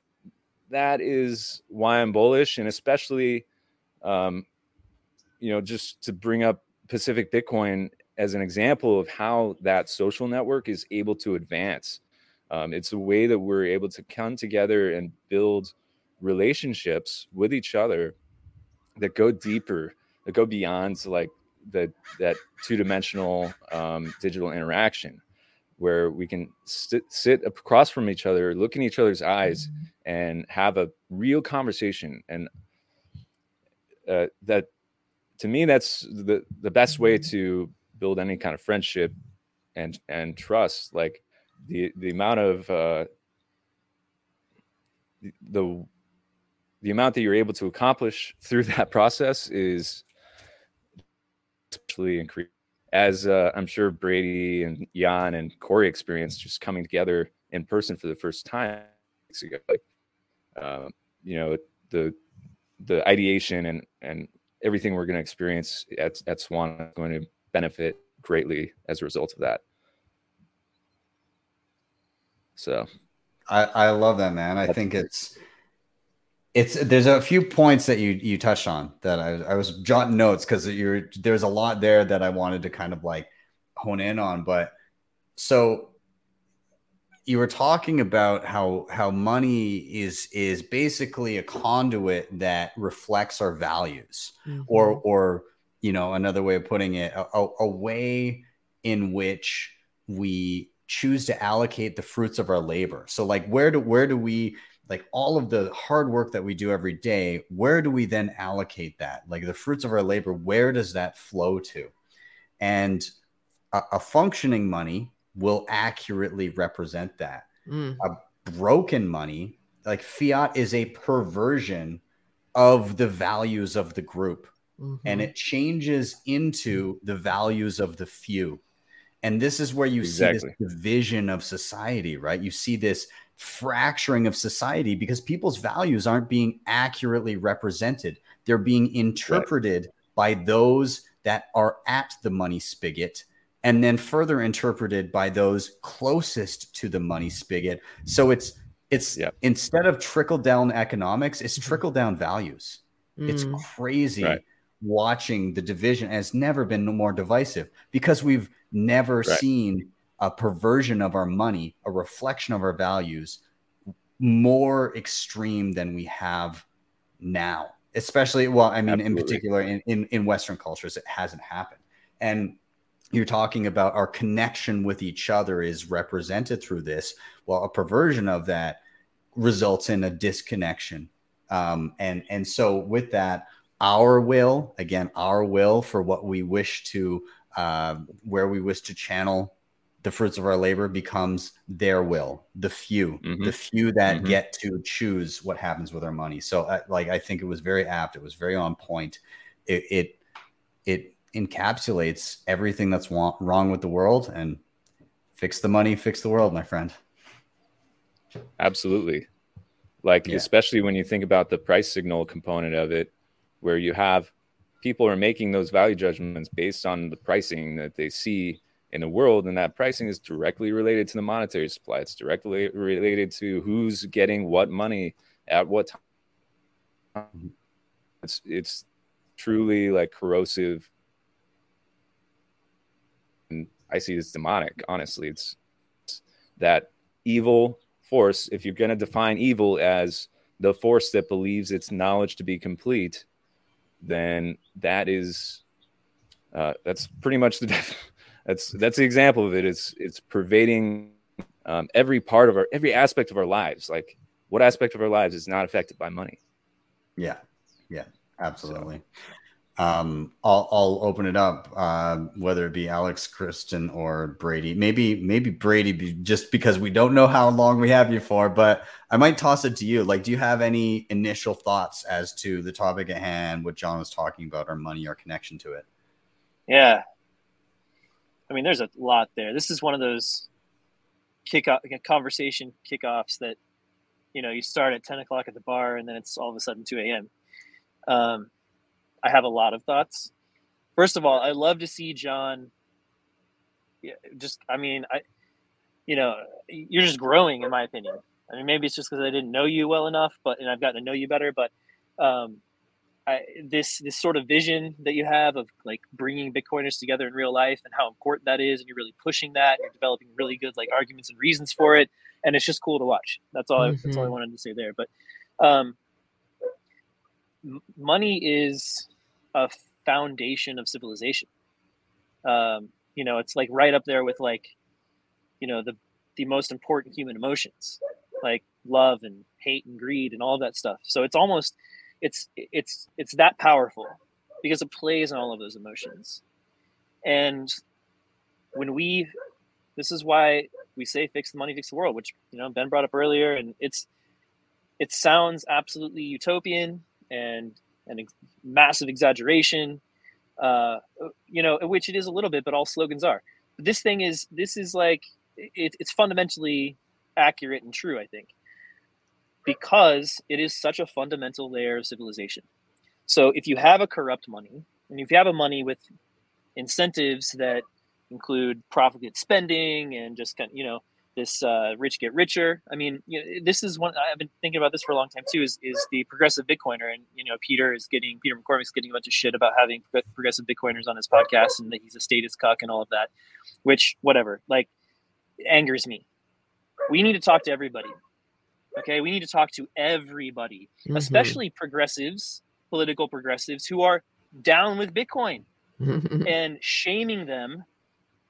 that is why i'm bullish and especially um, you know just to bring up pacific bitcoin as an example of how that social network is able to advance. Um, it's a way that we're able to come together and build relationships with each other that go deeper that go beyond like the that two-dimensional um, digital interaction where we can sit, sit across from each other look in each other's eyes and have a real conversation. And uh, that to me that's the the best way to build any kind of friendship and and trust. Like the the amount of uh the the amount that you're able to accomplish through that process is especially increased as uh, i'm sure brady and yan and cory experienced just coming together in person for the first time weeks ago like uh, you know the the ideation and and everything we're going to experience at at Swan is going to benefit greatly as a result of that. So, I, I love that, man. I think it's it's there's a few points that you you touched on that I, I was jotting notes because you're there's a lot there that I wanted to kind of like hone in on. But so you were talking about how how money is is basically a conduit that reflects our values Mm-hmm. or or you know another way of putting it a, a, a way in which we choose to allocate the fruits of our labor so like where do where do we like all of the hard work that we do every day where do we then allocate that? Like the fruits of our labor where does that flow to? And a, a functioning money will accurately represent that. Mm. broken money like fiat is a perversion of the values of the group Mhm. and it changes into the values of the few. And this is where you see this division of society right? You see this fracturing of society because people's values aren't being accurately represented they're being interpreted by those that are at the money spigot and then further interpreted by those closest to the money spigot so it's it's Yeah. instead of trickle down economics it's trickle down values it's Mm. crazy Right. watching the division has never been more divisive because we've never Right. seen a perversion of our money, a reflection of our values more extreme than we have now. Especially, well, I mean, in particular in, in, in Western cultures, it hasn't happened. And you're talking about our connection with each other is represented through this. Well, a perversion of that results in a disconnection. Um, and and so with that, our will again, our will for what we wish to, uh, where we wish to channel the fruits of our labor becomes their will, the few, Mhm. the few that Mhm. get to choose what happens with our money. So, uh, like, I think it was very apt. It was very on point. It it, it encapsulates everything that's wa- wrong with the world and fix the money, fix the world, my friend. Absolutely. Like, Yeah. especially when you think about the price signal component of it, where you have people are making those value judgments based on the pricing that they see in the world. And that pricing is directly related to the monetary supply. It's directly related to who's getting what money at what time. It's, it's truly like corrosive. And I see it's demonic, honestly. It's, it's that evil force, if you're going to define evil as the force that believes its knowledge to be complete, then that is uh, that's pretty much the def- that's that's the example of it. It's it's pervading um, every part of our every aspect of our lives. Like what aspect of our lives is not affected by money? Yeah, yeah, absolutely. Um, I'll I'll open it up, uh, whether it be Alex, Kristen, or Brady. Maybe maybe Brady, be, just because we don't know how long we have you for. But I might toss it to you. Like, do you have any initial thoughts as to the topic at hand, what John was talking about, our money, our connection to it? Yeah. I mean, there's a lot there. This is one of those kick off conversation kickoffs that, you know, you start at 10 o'clock at the bar and then it's all of a sudden 2 a.m. Um, I have a lot of thoughts. First of all, I love to see John. Just, I mean, I, you know, you're just growing, in my opinion. I mean, maybe it's just because I didn't know you well enough, but and I've gotten to know you better. But um, I, this this sort of vision that you have of like bringing Bitcoiners together in real life and how important that is, and you're really pushing that, and you're developing really good like arguments and reasons for it, and it's just cool to watch. That's all. I, that's all I wanted to say there. But um, m- money is a foundation of civilization. Um, you know, it's like right up there with like, you know, the the most important human emotions, like love and hate and greed and all that stuff. So it's almost it's it's it's that powerful because it plays on all of those emotions. And when we this is why we say fix the money, fix the world, which you know Ben brought up earlier, and it's it sounds absolutely utopian and and ex- massive exaggeration, uh, you know, which it is a little bit, but all slogans are. But this thing is this is like it, it's fundamentally accurate and true. I think because it is such a fundamental layer of civilization. So if you have a corrupt money, and if you have a money with incentives that include profligate spending and just kind of, you know, this uh, rich get richer. I mean, you know, this is one I've been thinking about this for a long time too. Is is the progressive Bitcoiner, and you know, Peter is getting Peter McCormick's getting a bunch of shit about having progressive Bitcoiners on his podcast and that he's a status cuck and all of that, which whatever, like, angers me. We need to talk to everybody. Okay, we need to talk to everybody, mm-hmm. especially progressives, political progressives who are down with Bitcoin and shaming them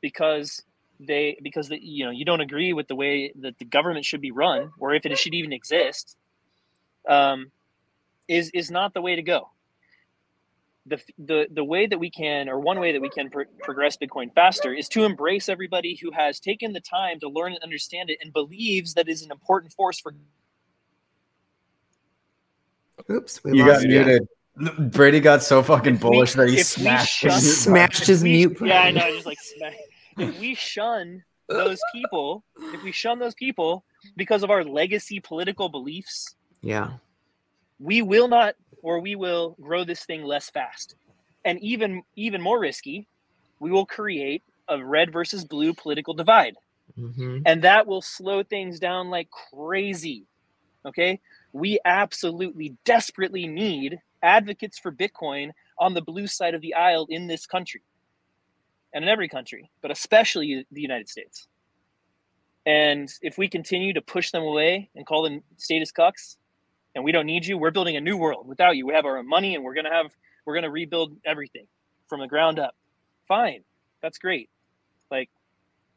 because they because the, you know you don't agree with the way that the government should be run or if it should even exist um, is is not the way to go the, the the way that we can or one way that we can pro- progress bitcoin faster is to embrace everybody who has taken the time to learn and understand it and believes that is an important force for oops you got muted Brady got so fucking bullish we, that he smashed, his, smashed his mute. Yeah, I know. Just like smash if we shun those people, if we shun those people because of our legacy political beliefs, yeah, we will not or we will grow this thing less fast. And even even more risky, we will create a red versus blue political divide. Mm-hmm. And that will slow things down like crazy. Okay? We absolutely desperately need advocates for Bitcoin on the blue side of the aisle in this country and in every country, but especially the United States. And if we continue to push them away and call them status cucks, and we don't need you, we're building a new world without you. We have our own money, and we're gonna have we're gonna rebuild everything from the ground up. Fine, that's great. Like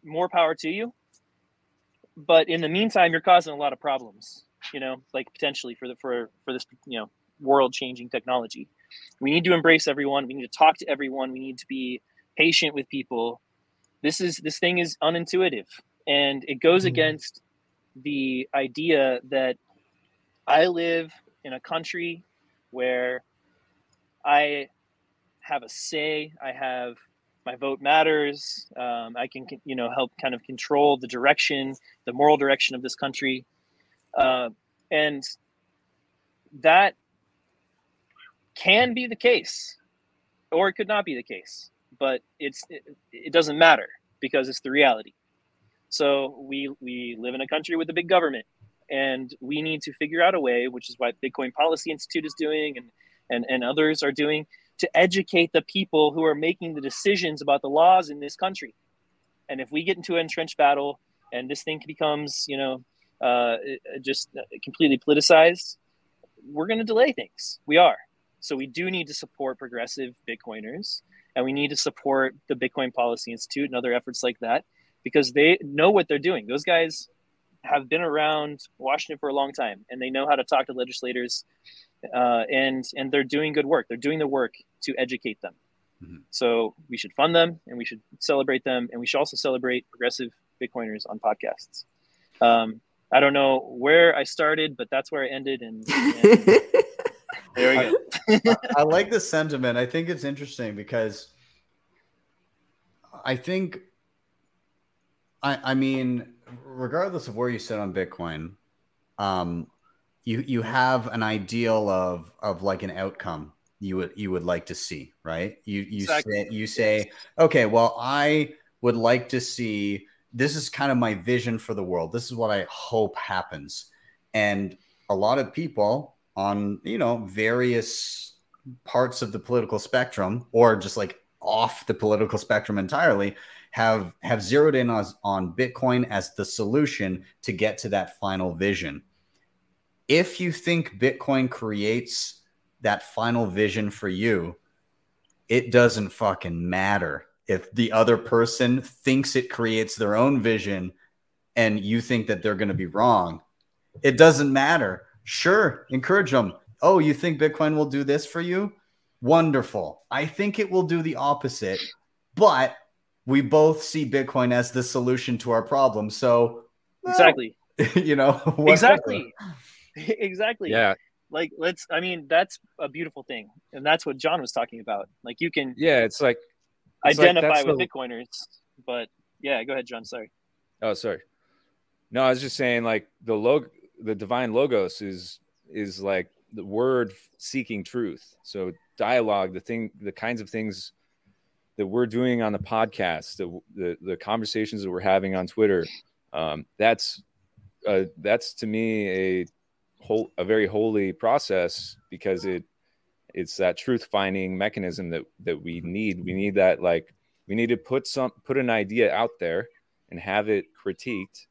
more power to you. But in the meantime, you're causing a lot of problems. You know, like potentially for the for for this you know world changing technology. We need to embrace everyone. We need to talk to everyone. We need to be patient with people this is this thing is unintuitive and it goes mm-hmm. against the idea that i live in a country where i have a say i have my vote matters um, i can you know help kind of control the direction the moral direction of this country uh, and that can be the case or it could not be the case but it's it, it doesn't matter because it's the reality. So we we live in a country with a big government, and we need to figure out a way, which is what Bitcoin Policy Institute is doing, and and and others are doing, to educate the people who are making the decisions about the laws in this country. And if we get into an entrenched battle, and this thing becomes, you know, uh, just completely politicized, we're going to delay things. We are. So we do need to support progressive Bitcoiners and we need to support the Bitcoin Policy Institute and other efforts like that because they know what they're doing. Those guys have been around Washington for a long time, and they know how to talk to legislators, uh, and and they're doing good work. They're doing the work to educate them. Mm-hmm. So we should fund them, and we should celebrate them, and we should also celebrate progressive Bitcoiners on podcasts. Um, I don't know where I started, but that's where I ended, and, and there we go. I, I like the sentiment. I think it's interesting because I think, I, I mean, regardless of where you sit on Bitcoin, um, you you have an ideal of of like an outcome you would you would like to see, right? You you exactly. say you say, okay, well, I would like to see. This is kind of my vision for the world. This is what I hope happens, and a lot of people on you know various parts of the political spectrum or just like off the political spectrum entirely have have zeroed in on, on bitcoin as the solution to get to that final vision if you think bitcoin creates that final vision for you it doesn't fucking matter if the other person thinks it creates their own vision and you think that they're going to be wrong it doesn't matter Sure, encourage them. Oh, you think Bitcoin will do this for you? Wonderful. I think it will do the opposite, but we both see Bitcoin as the solution to our problem. So, well, exactly. You know, whatever. exactly. exactly. Yeah. Like, let's, I mean, that's a beautiful thing. And that's what John was talking about. Like, you can, yeah, it's like, it's identify like with the... Bitcoiners, but yeah, go ahead, John. Sorry. Oh, sorry. No, I was just saying, like, the log, the divine logos is is like the word seeking truth. So dialogue, the thing, the kinds of things that we're doing on the podcast, the the, the conversations that we're having on Twitter, um, that's uh, that's to me a whole a very holy process because it it's that truth finding mechanism that that we need. We need that like we need to put some put an idea out there and have it critiqued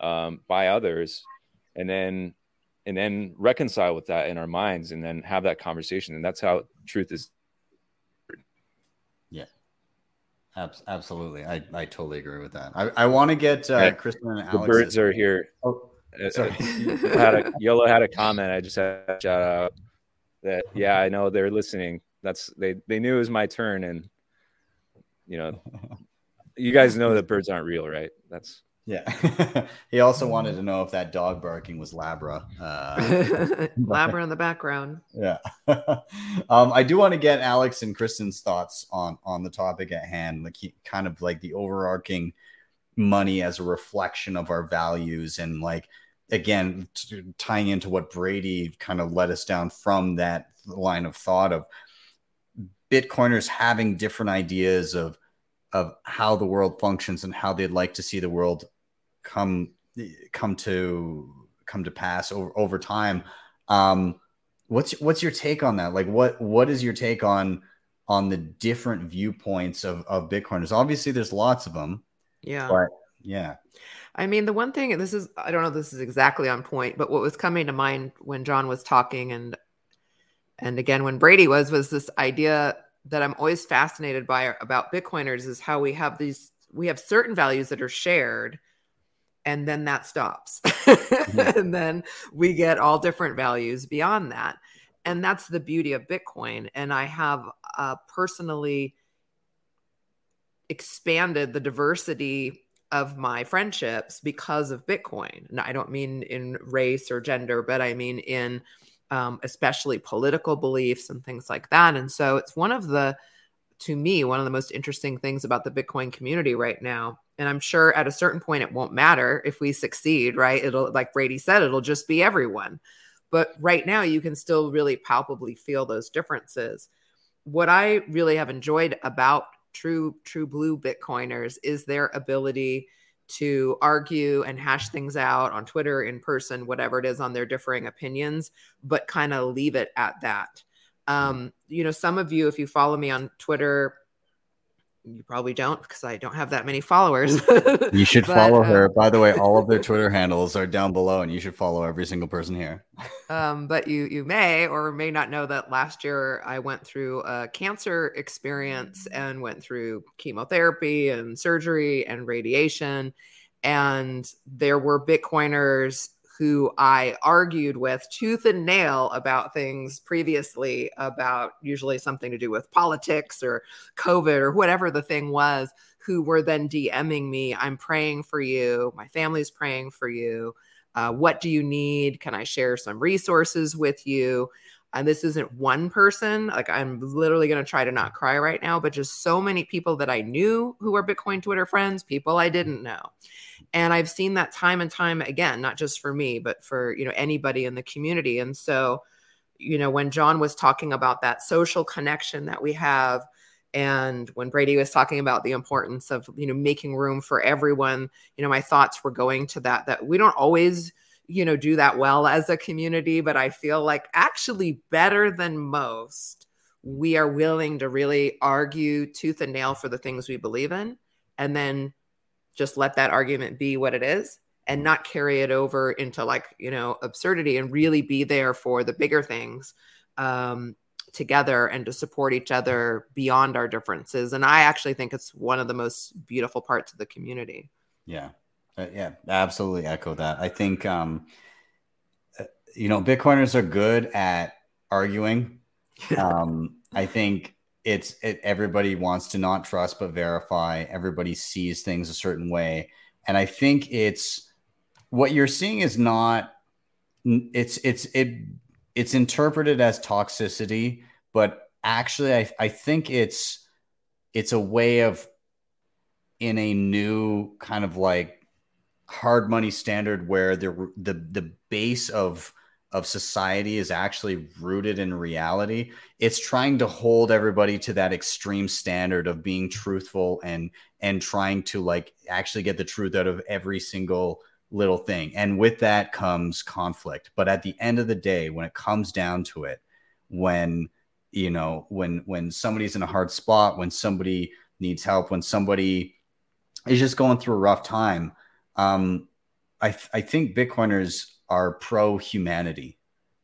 um, by others, and then and then reconcile with that in our minds, and then have that conversation. And that's how truth is. Yeah, Abs- absolutely. I, I totally agree with that. I, I want to get uh, Yeah. Kristen and The birds are here. Oh, Uh, sorry. uh, had a, Yolo had a comment. I just had a shout out that yeah, I know they're listening. That's they they knew it was my turn, and you know, you guys know that birds aren't real, right? That's yeah. he also wanted to know if that dog barking was Labra. Uh, Labra in the background. yeah. um, I do want to get Alex and Kristen's thoughts on on the topic at hand, like he, kind of like the overarching money as a reflection of our values and like again t- tying into what Brady kind of led us down from that line of thought of bitcoiners having different ideas of of how the world functions and how they'd like to see the world come come to come to pass over over time. Um what's what's your take on that? Like what what is your take on on the different viewpoints of of bitcoiners obviously there's lots of them Yeah. but yeah. I mean, the one thing, and this is, I don't know if this is exactly on point, but what was coming to mind when John was talking and, and again, when Brady was, was this idea that I'm always fascinated by about Bitcoiners is how we have these, we have certain values that are shared and then that stops. and then we get all different values beyond that. And that's the beauty of Bitcoin. And I have uh, personally expanded the diversity of my friendships because of Bitcoin. And I don't mean in race or gender, but I mean in um, especially political beliefs and things like that. And so it's one of the, to me, one of the most interesting things about the Bitcoin community right now. And I'm sure at a certain point it won't matter if we succeed, right? It'll, like Brady said, it'll just be everyone. But right now you can still really palpably feel those differences. What I really have enjoyed about true true blue bitcoiners is their ability to argue and hash things out on Twitter, in person, whatever it is on their differing opinions, but kind of leave it at that. Um, you know, some of you, if you follow me on Twitter, you probably don't because I don't have that many followers. you should But, follow her by the way all of their twitter handles are down below and you should follow every single person here um, but you you may or may not know that last year I went through a cancer experience and went through chemotherapy and surgery and radiation, and there were Bitcoiners who I argued with tooth and nail about things previously about usually something to do with politics or COVID or whatever the thing was, who were then DMing me, I'm praying for you, my family's praying for you. Uh, what do you need? Can I share some resources with you? And this isn't one person. Like I'm literally going to try to not cry right now, but just so many people that I knew who were Bitcoin Twitter friends, people I didn't know. And I've seen that time and time again, not just for me, but for, you know, anybody in the community. And so, you know, when John was talking about that social connection that we have, and when Brady was talking about the importance of, you know, making room for everyone, you know, my thoughts were going to that, that we don't always, you know, do that well as a community, but I feel like actually better than most, we are willing to really argue tooth and nail for the things we believe in. And then just let that argument be what it is and not carry it over into like, you know, absurdity and really be there for the bigger things. Um, together and to support each other beyond our differences. And I actually think it's one of the most beautiful parts of the community. Yeah. Uh, yeah, absolutely echo that. I think um uh, you know, Bitcoiners are good at arguing. Um I think it's it, everybody wants to not trust but verify. Everybody sees things a certain way. And I think it's what you're seeing is not it's it's it it's interpreted as toxicity, but actually I, I think it's it's a way of in a new kind of like hard money standard where the the the base of of society is actually rooted in reality. It's trying to hold everybody to that extreme standard of being truthful and and trying to like actually get the truth out of every single little thing. And with that comes conflict. But at the end of the day, when it comes down to it, when you know, when when somebody's in a hard spot, when somebody needs help, when somebody is just going through a rough time, um, I th- I think Bitcoiners are pro humanity.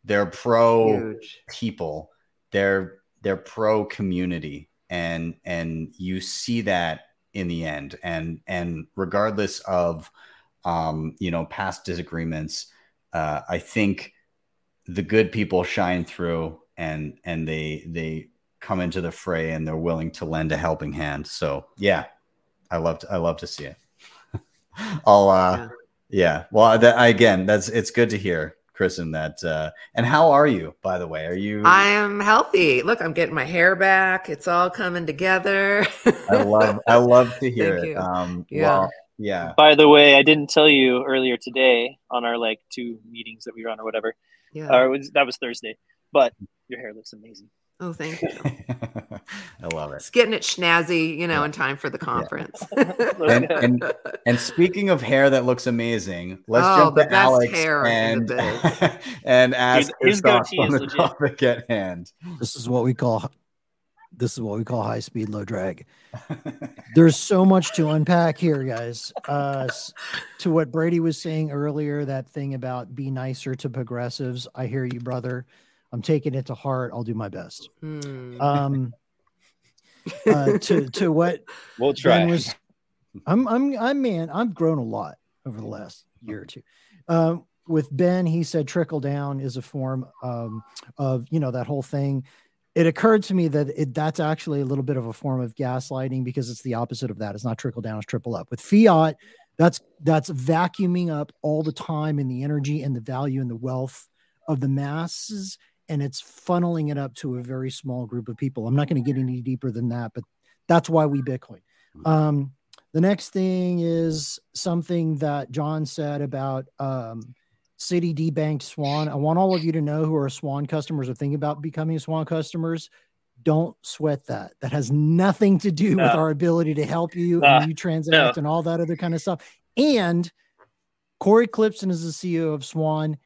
They're pro Huge. people. They're they're pro community, and and you see that in the end. And and regardless of um, you know past disagreements, uh, I think the good people shine through, and and they they come into the fray, and they're willing to lend a helping hand. So yeah, I love to, I love to see it. I'll uh, Yeah. Yeah. Well, that again, that's it's good to hear, Kristen. That uh, and how are you, by the way? Are you? I am healthy. Look, I'm getting my hair back. It's all coming together. I love I love to hear Thank it. you. Um, Yeah. well, yeah. By the way, I didn't tell you earlier today on our like two meetings that we were on or whatever. yeah. Or it was, that was Thursday. But your hair looks amazing. Oh, thank you. I love it. It's getting it snazzy, you know, in time for the conference. And, and and speaking of hair that looks amazing, let's Oh, jump the to best Alex hair and the and ask His- his his thoughts on is the legit. topic at hand. This is what we call this is what we call high speed, low drag. There's so much to unpack here, guys. Uh, to what Brady was saying earlier, that thing about be nicer to progressives. I hear you, brother. I'm taking it to heart. I'll do my best. Hmm. Um, uh, to to what We'll try. was, I'm I'm I'm man. I've grown a lot over the last year or two. Um, with Ben, he said trickle down is a form um, of you know that whole thing. It occurred to me that it, that's actually a little bit of a form of gaslighting because it's the opposite of that. It's not trickle down; it's triple up. With fiat, that's that's vacuuming up all the time and the energy and the value and the wealth of the masses, and it's funneling it up to a very small group of people. I'm not going to get any deeper than that, but that's why we Bitcoin. Um, the next thing is something that John said about um, Citi debanked Swan. I want all of you to know who are Swan customers or thinking about becoming Swan customers. Don't sweat that. That has nothing to do with our ability to help you No. and you transact and all that other kind of stuff. And Cory Klippsten is the CEO of Swan.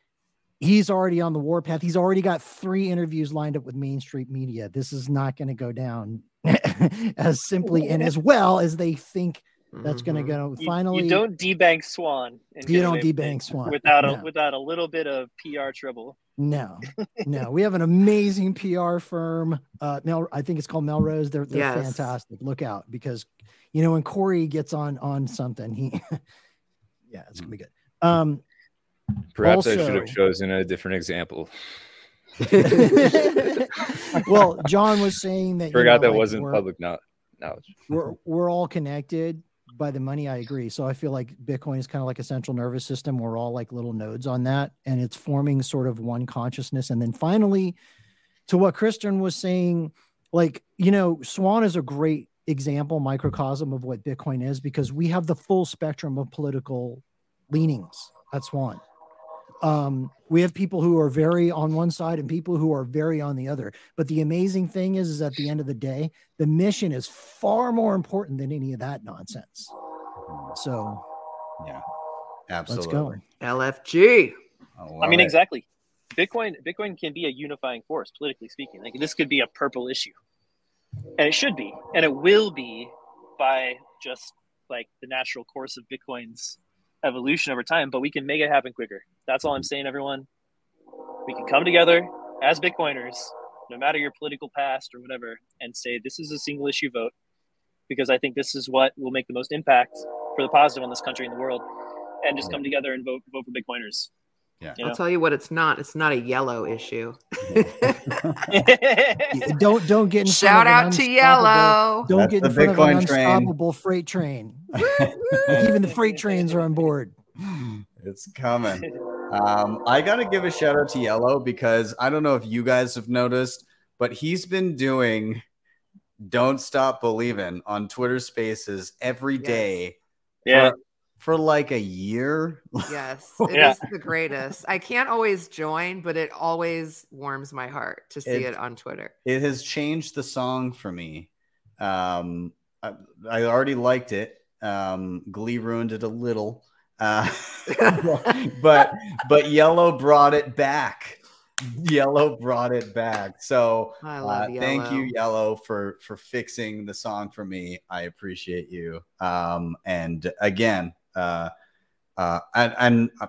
He's already on the warpath. He's already got three interviews lined up with Main Street Media. This is not going to go down as simply and as well as they think that's going to Mhm. go. You, Finally, you don't debank Swan. You don't debank Swan. without a No. without a little bit of PR trouble. No, no, we have an amazing PR firm. Uh, Mel, I think it's called Melrose. They're, they're Yes. fantastic. Look out because, you know, when Cory gets on on something, he, yeah, it's gonna be good. Um, Perhaps I should have chosen a different example. well, John was saying that you Forgot know, that like, wasn't we're- public no- knowledge. we're we're all connected by the money. I agree. So I feel like Bitcoin is kind of like a central nervous system. We're all like little nodes on that, and it's forming sort of one consciousness. And then finally, to what Kristen was saying, like you know, Swan is a great example, microcosm of what Bitcoin is because we have the full spectrum of political leanings at Swan. Um, we have people who are very on one side and people who are very on the other. But the amazing thing is, is at the end of the day, the mission is far more important than any of that nonsense. So Yeah, absolutely. let's go. LFG. I, I mean, it. exactly. Bitcoin Bitcoin can be a unifying force, politically speaking. Like this could be a purple issue, and it should be, and it will be by just like the natural course of Bitcoin's evolution over time. But we can make it happen quicker. That's all I'm saying, everyone. We can come together as Bitcoiners, no matter your political past or whatever, and say this is a single issue vote because I think this is what will make the most impact for the positive on this country and the world, and just come together and vote vote for Bitcoiners. Yeah. You I'll tell you what, it's not. It's not a yellow issue. Yeah, Don't don't get in front Shout of out to yellow. Don't That's get in the front of an Bitcoin train. unstoppable freight train. Even the freight trains are on board. it's coming. Um, I gotta give a shout out to Yellow because I don't know if you guys have noticed, but he's been doing "Don't Stop Believing" on Twitter Spaces every Yes. day Yeah. For, for like a year. Yes, it is Yeah. the greatest. I can't always join, but it always warms my heart to see It- it on Twitter. it has changed the song for me. Um, I, I already liked it. Um, Glee ruined it a little, uh, but but Yellow brought it back. Yellow brought it back. So I uh, love thank you, Yellow. Yellow, for for fixing the song for me. I appreciate you. Um, and again, uh, uh, and, and uh,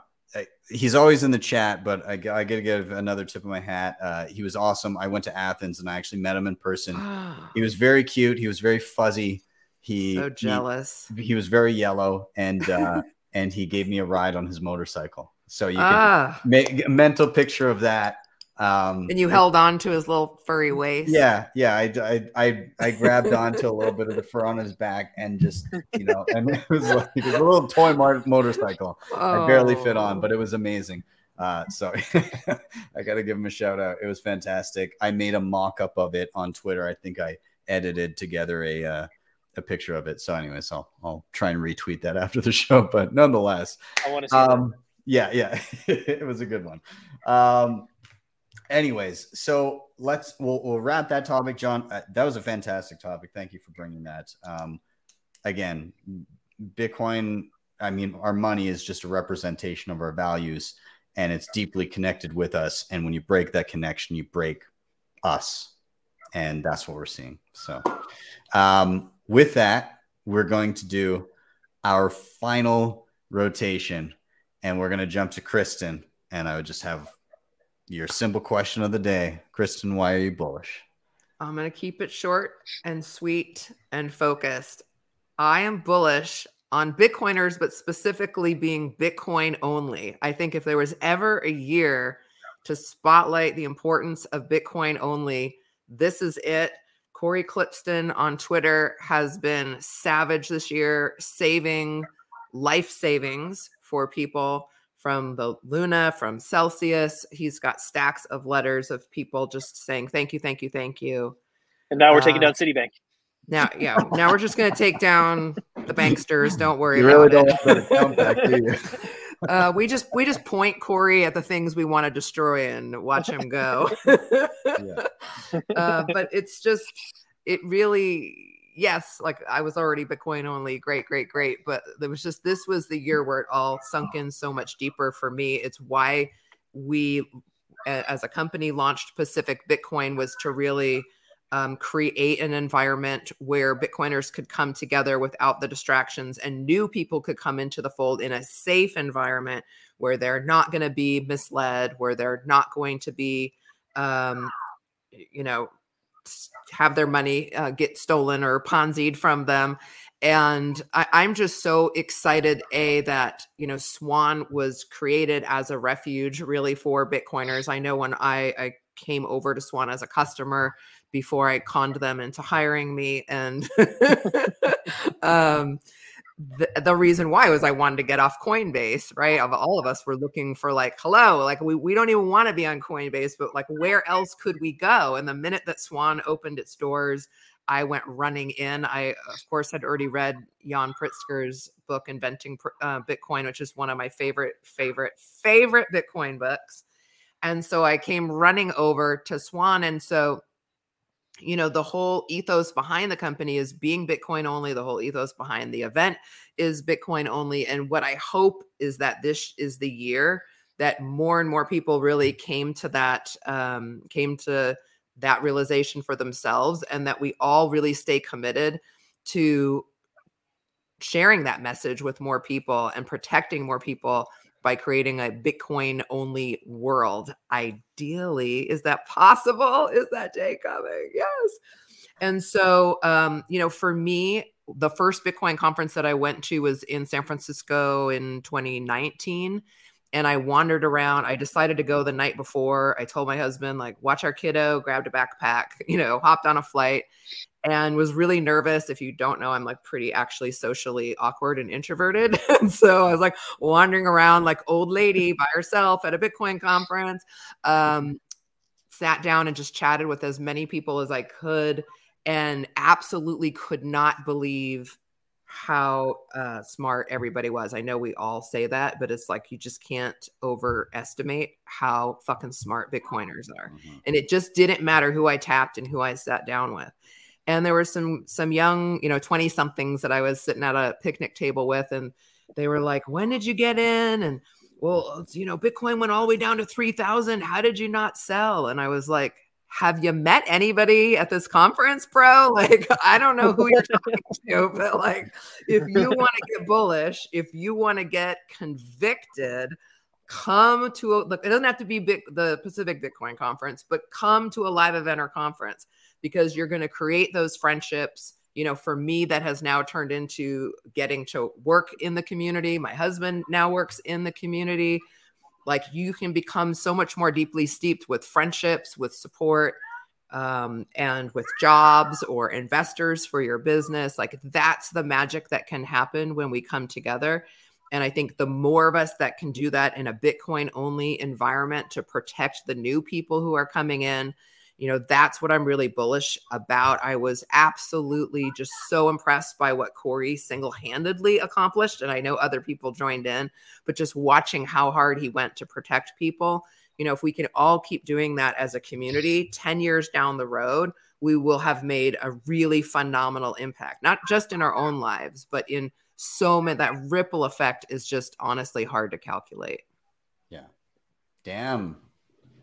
he's always in the chat, but I, I got to give another tip of my hat. Uh, he was awesome. I went to Athens and I actually met him in person. He was very cute. He was very fuzzy. He so jealous. He, was very yellow, and uh, and he gave me a ride on his motorcycle. So you can Ah, make a mental picture of that. Um, and you held on to his little furry waist. yeah, yeah. I, I, I, I grabbed onto a little bit of the fur on his back and just, you know, and it was like it was a little toy mar- motorcycle. I barely fit on, Oh. but it was amazing. Uh, so I got to give him a shout out. It was fantastic. I made a mock up of it on Twitter. I think I edited together a uh, a picture of it. So, anyways, I'll I'll try and retweet that after the show. But nonetheless, I want to see that. um, yeah, yeah, it was a good one. Um, anyways, so let's we'll, we'll wrap that topic, John. Uh, that was a fantastic topic. Thank you for bringing that. Um, again, Bitcoin. I mean, our money is just a representation of our values, and it's deeply connected with us. And when you break that connection, you break us, and that's what we're seeing. So, um, with that, we're going to do our final rotation and we're going to jump to Kristen. And I would just have your simple question of the day. Kristen, why are you bullish? I'm going to keep it short and sweet and focused. I am bullish on Bitcoiners, but specifically being Bitcoin only. I think if there was ever a year to spotlight the importance of Bitcoin only, this is it. Cory Klippsten on Twitter has been savage this year, saving life savings for people from the Luna, from Celsius. He's got stacks of letters of people just saying thank you, thank you, thank you. and now we're taking uh, down Citibank. Now, yeah, now we're just going to take down the banksters. Don't worry You really about don't want that account it. back, do you? uh, we just we just point Cory at the things we want to destroy and watch him go. Yeah. uh, but it's just it really yes like i was already bitcoin only great great great but there was just this was the year where it all sunk in so much deeper for me. It's why we as a company launched pacific bitcoin was to really um, create an environment where bitcoiners could come together without the distractions and new people could come into the fold in a safe environment where they're not going to be misled where they're not going to be um, you know have their money uh, get stolen or ponzied from them and I, i'm just so excited a that you know swan was created as a refuge really for bitcoiners. I know when i, I came over to swan as a customer before i conned them into hiring me and um the, the reason why was I wanted to get off Coinbase, right? Of all of us were looking for like, hello, like we, we don't even want to be on Coinbase, but like where else could we go? And the minute that Swan opened its doors, I went running in. I, of course, had already read Yan Pritzker's book, Inventing uh, Bitcoin, which is one of my favorite, favorite, favorite Bitcoin books. And so I came running over to Swan. And so you know the whole ethos behind the company is being bitcoin only the whole ethos behind the event is bitcoin only and what i hope is that this is the year that more and more people really came to that um, came to that realization for themselves and that we all really stay committed to sharing that message with more people and protecting more people by creating a Bitcoin only world. Ideally, is that possible? Is that day coming? Yes. And so, um, you know, for me, the first Bitcoin conference that I went to was in San Francisco in 2019. And I wandered around. I decided to go the night before. I told my husband, like, watch our kiddo, grabbed a backpack, you know, hopped on a flight and was really nervous. If you don't know, I'm like pretty actually socially awkward and introverted. and so I was like wandering around like old lady by herself at a Bitcoin conference. Um, sat down and just chatted with as many people as I could and absolutely could not believe how uh, smart everybody was. I know we all say that, but it's like you just can't overestimate how fucking smart Bitcoiners are. Mhm. And it just didn't matter who I tapped and who I sat down with. And there were some some young, you know, 20 somethings that I was sitting at a picnic table with and they were like, "When did you get in?" and well, you know, Bitcoin went all the way down to 3000. How did you not sell? And I was like, have you met anybody at this conference, bro? Like, I don't know who you're talking to, but like, if you want to get bullish, if you want to get convicted, come to a, look, it doesn't have to be big, the Pacific Bitcoin conference, but come to a live event or conference because you're going to create those friendships. You know, for me, that has now turned into getting to work in the community. My husband now works in the community like you can become so much more deeply steeped with friendships with support um, and with jobs or investors for your business. Like that's the magic that can happen when we come together. And i think the more of us that can do that in a bitcoin only environment to protect the new people who are coming in you know that's what i'm really bullish about i was absolutely just so impressed by what cory single-handedly accomplished and i know other people joined in but just watching how hard he went to protect people you know if we can all keep doing that as a community 10 years down the road we will have made a really phenomenal impact not just in our own lives but in so many that ripple effect is just honestly hard to calculate Yeah. Damn.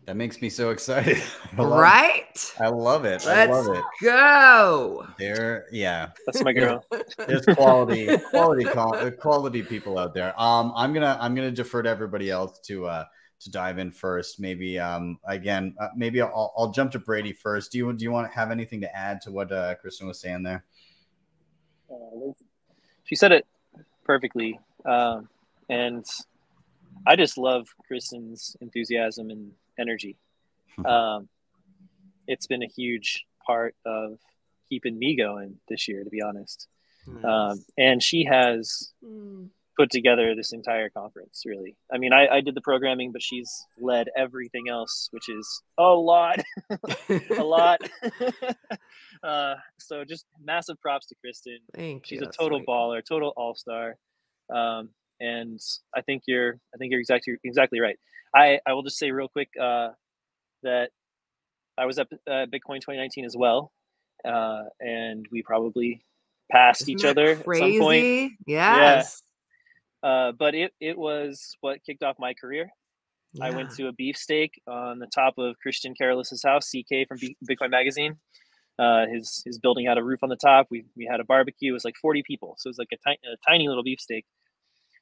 That makes me so excited. I love- right I love it. I let's love it. go There, yeah. That's my girl. There's quality, quality, quality people out there. Um, I'm gonna, I'm gonna defer to everybody else to, uh, to dive in first. Maybe, um, again, uh, maybe I'll, I'll jump to Brady first. Do you, do you want to have anything to add to what uh, Kristen was saying there? Uh, she said it perfectly, um, and I just love Kristen's enthusiasm and energy. Um, it's been a huge part of keeping me going this year, to be honest. Um, and she has Mm. put together this entire conference. Really, I mean, I, I did the programming, but she's led everything else, which is a lot, a lot. uh, so just massive props to Kristen. Thank She's you. a total sweet. baller, total all star. Um, and I think you're, I think you're exactly exactly right. I I will just say real quick uh, that I was at uh, Bitcoin 2019 as well, uh, and we probably passed Isn't each other crazy? at some point. Yes. Uh, but it it was what kicked off my career. I went to a beefsteak on the top of Christian Keroles's house, CK from B- Bitcoin Magazine. Uh, his his building had a roof on the top. We we had a barbecue. It was like 40 people, so it was like a, ti- a tiny little beefsteak,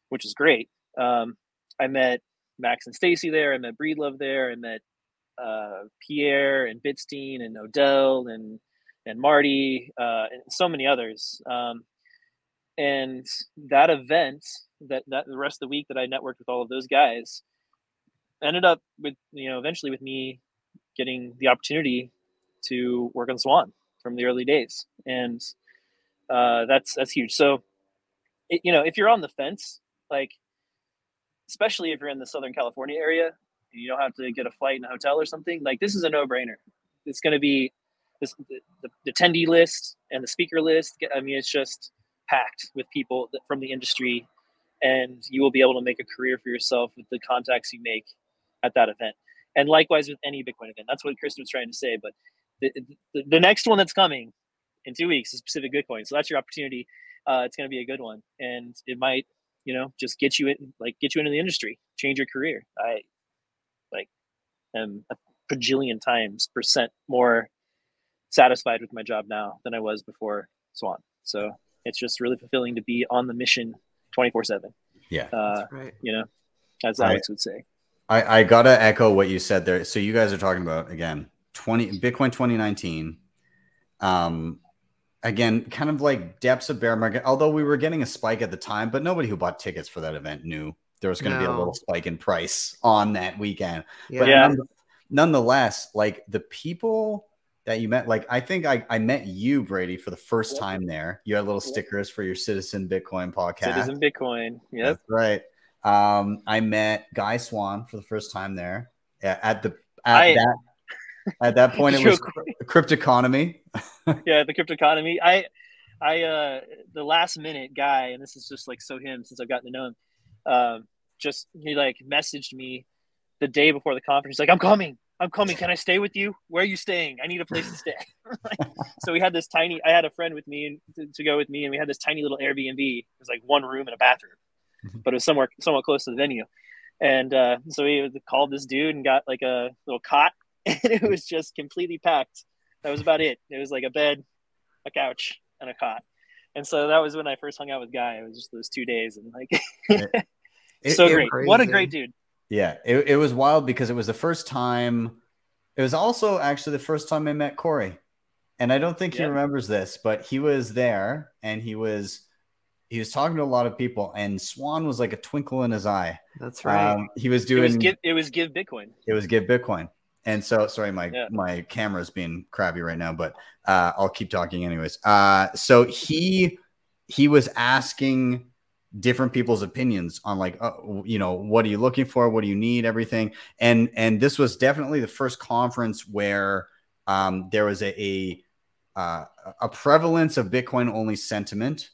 which is great. Um, I met Max and Stacy there. I met Breedlove there. I met uh, Pierre and Bitstein and Odell and and Marty uh, and so many others. Um, and that event, that that the rest of the week that I networked with all of those guys, ended up with you know eventually with me getting the opportunity to work on Swan from the early days, and uh, that's that's huge. So, it, you know, if you're on the fence, like especially if you're in the Southern California area, and you don't have to get a flight and a hotel or something, like this is a no-brainer. It's going to be this, the, the, attendee list and the speaker list. I mean, it's just packed with people from the industry, and you will be able to make a career for yourself with the contacts you make at that event. And likewise with any Bitcoin event. That's what Kristen was trying to say. But the, the, the next one that's coming in two weeks is Pacific Bitcoin. So that's your opportunity. Uh, it's going to be a good one, and it might, you know, just get you in, like get you into the industry, change your career. I like am a bajillion times percent more satisfied with my job now than I was before Swan. So it's just really fulfilling to be on the mission 24 seven. Yeah. Uh, That's right. you know, as Right. Alex would say. I, I gotta echo what you said there. So you guys are talking about again 20 Bitcoin 2019. Um again, kind of like depths of bear market, although we were getting a spike at the time, but nobody who bought tickets for that event knew there was gonna be a little spike in price on that weekend. Yeah. But Yeah. none- nonetheless, like the people that you met, like I think I, I met you, Brady, for the first time there. You had little stickers for your Citizen Bitcoin podcast. Citizen Bitcoin. Yep. That's right. Um, I met Guy Swan for the first time there at, at the at I- that at that point it was Real cryptoconomy. yeah, the Cryptoconomy. I I uh the last minute guy, and this is just like so him since I've gotten to know him. Um, just he like messaged me the day before the conference. He's like, "I'm coming. I'm coming. Can I stay with you? Where are you staying? I need a place to stay." so we had this tiny. I had a friend with me to, to, go with me, and we had this tiny little Airbnb. It was like one room and a bathroom, mm-hmm. but it was somewhere somewhat close to the venue. And uh, so we called this dude and got like a little cot, and it was just completely packed. That was about it. It was like a bed, a couch, and a cot. And so that was when I first hung out with Guy. It was just those two days, and like, it, so it, great. Crazy. What a great dude. Yeah, it, it was wild because it was the first time. It was also actually the first time I met Cory, and I don't think he remembers this, but he was there and he was he was talking to a lot of people, and Swan was like a twinkle in his eye. That's right. Um, he was doing. It was, give, it was give Bitcoin. It was give Bitcoin. And so, sorry, my yeah. my camera's being crabby right now, but uh, I'll keep talking anyways. Uh, so he he was asking different people's opinions on like uh, you know what are you looking for? What do you need? Everything. And and this was definitely the first conference where um, there was a a, uh, a prevalence of bitcoin only sentiment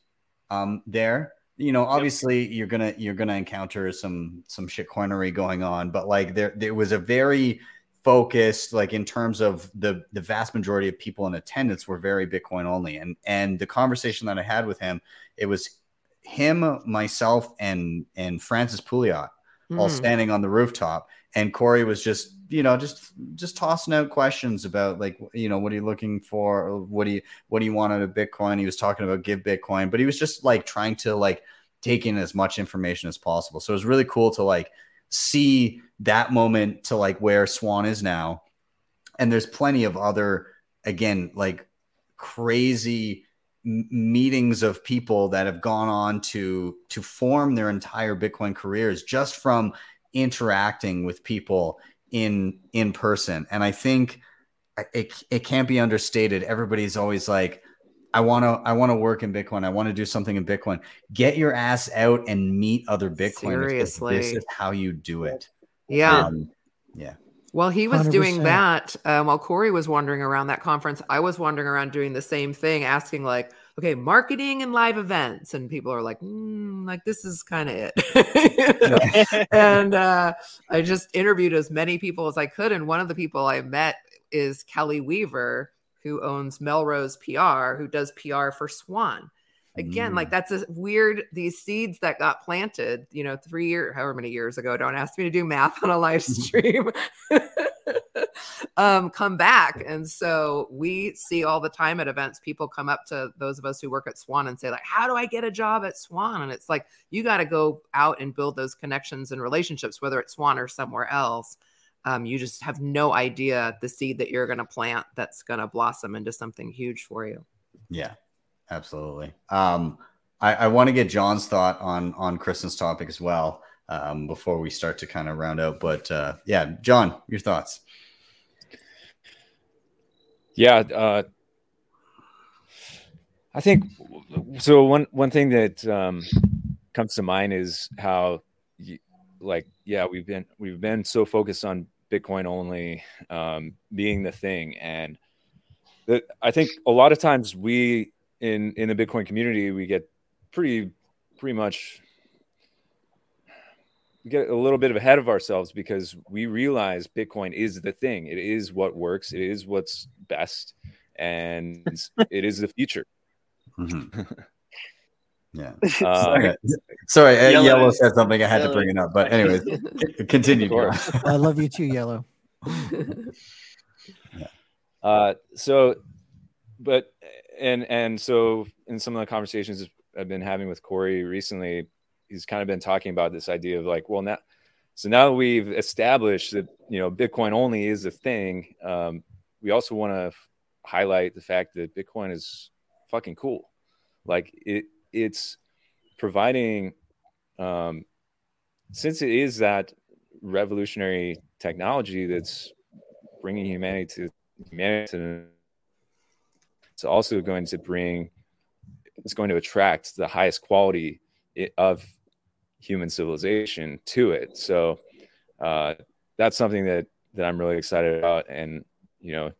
um, there. You know obviously you're gonna you're gonna encounter some some shitcoinery going on but like there there was a very focused like in terms of the the vast majority of people in attendance were very bitcoin only and and the conversation that i had with him it was him, myself, and and Francis Pouliot mm. all standing on the rooftop, and Cory was just you know just just tossing out questions about like you know what are you looking for, what do you what do you want out of Bitcoin? He was talking about give Bitcoin, but he was just like trying to like take in as much information as possible. So it was really cool to like see that moment to like where Swan is now, and there's plenty of other again like crazy meetings of people that have gone on to to form their entire bitcoin careers just from interacting with people in in person. And i think uh, it, it can't be understated. Everybody's always like i want to i want to work in bitcoin. I want to do something in bitcoin. Get your ass out and meet other bitcoiners Seriously. this is how you do it. Yeah. Um, yeah. While he was 100%. doing that, um, while Cory was wandering around that conference, I was wandering around doing the same thing, asking like, okay, marketing and live events, and people are like, mm, like this is kind of it. and uh, I just interviewed as many people as I could, and one of the people I met is Kelly Weaver, who owns Melrose PR, who does PR for Swan. Again mm. like that's a weird these seeds that got planted you know three years however many years ago don't ask me to do math on a live stream um, come back. And so we see all the time at events people come up to those of us who work at swan and say like how do i get a job at swan? And it's like you got to go out and build those connections and relationships whether it's swan or somewhere else um, you just have no idea the seed that you're going to plant that's going to blossom into something huge for you yeah Absolutely. Um, I, I want to get John's thought on on Kristen's topic as well um, before we start to kind of round out. But uh, yeah, John, your thoughts? Yeah, uh, I think so. One one thing that um, comes to mind is how, you, like, yeah, we've been we've been so focused on Bitcoin only um, being the thing, and I think a lot of times we in in the Bitcoin community, we get pretty pretty much we get a little bit ahead of ourselves because we realize Bitcoin is the thing. It is what works. It is what's best, and it is the future. Mm-hmm. Yeah. Uh, Sorry, Sorry uh, Yellow, Yellow said something. I had Yellow. to bring it up, but anyways, continue. I love you too, Yellow. yeah. Uh, so, but and and so in some of the conversations I've been having with Cory recently, he's kind of been talking about this idea of like, well, now, so now that we've established that you know Bitcoin only is a thing, um, we also want to f- highlight the fact that Bitcoin is fucking cool. Like it, it's providing, um, since it is that revolutionary technology that's bringing humanity to humanity it's also going to bring it's going to attract the highest quality of human civilization to it. So uh, that's something that that i'm really excited about. And you know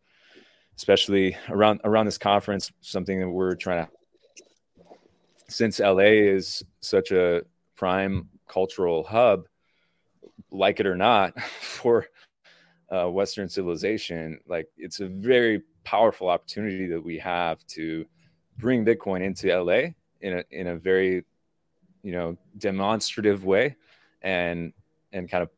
especially around around this conference something that we're trying to since LA is such a prime cultural hub, like it or not, for uh, Western civilization, like it's a very powerful opportunity that we have to bring Bitcoin into LA in a in a very you know demonstrative way and and kind of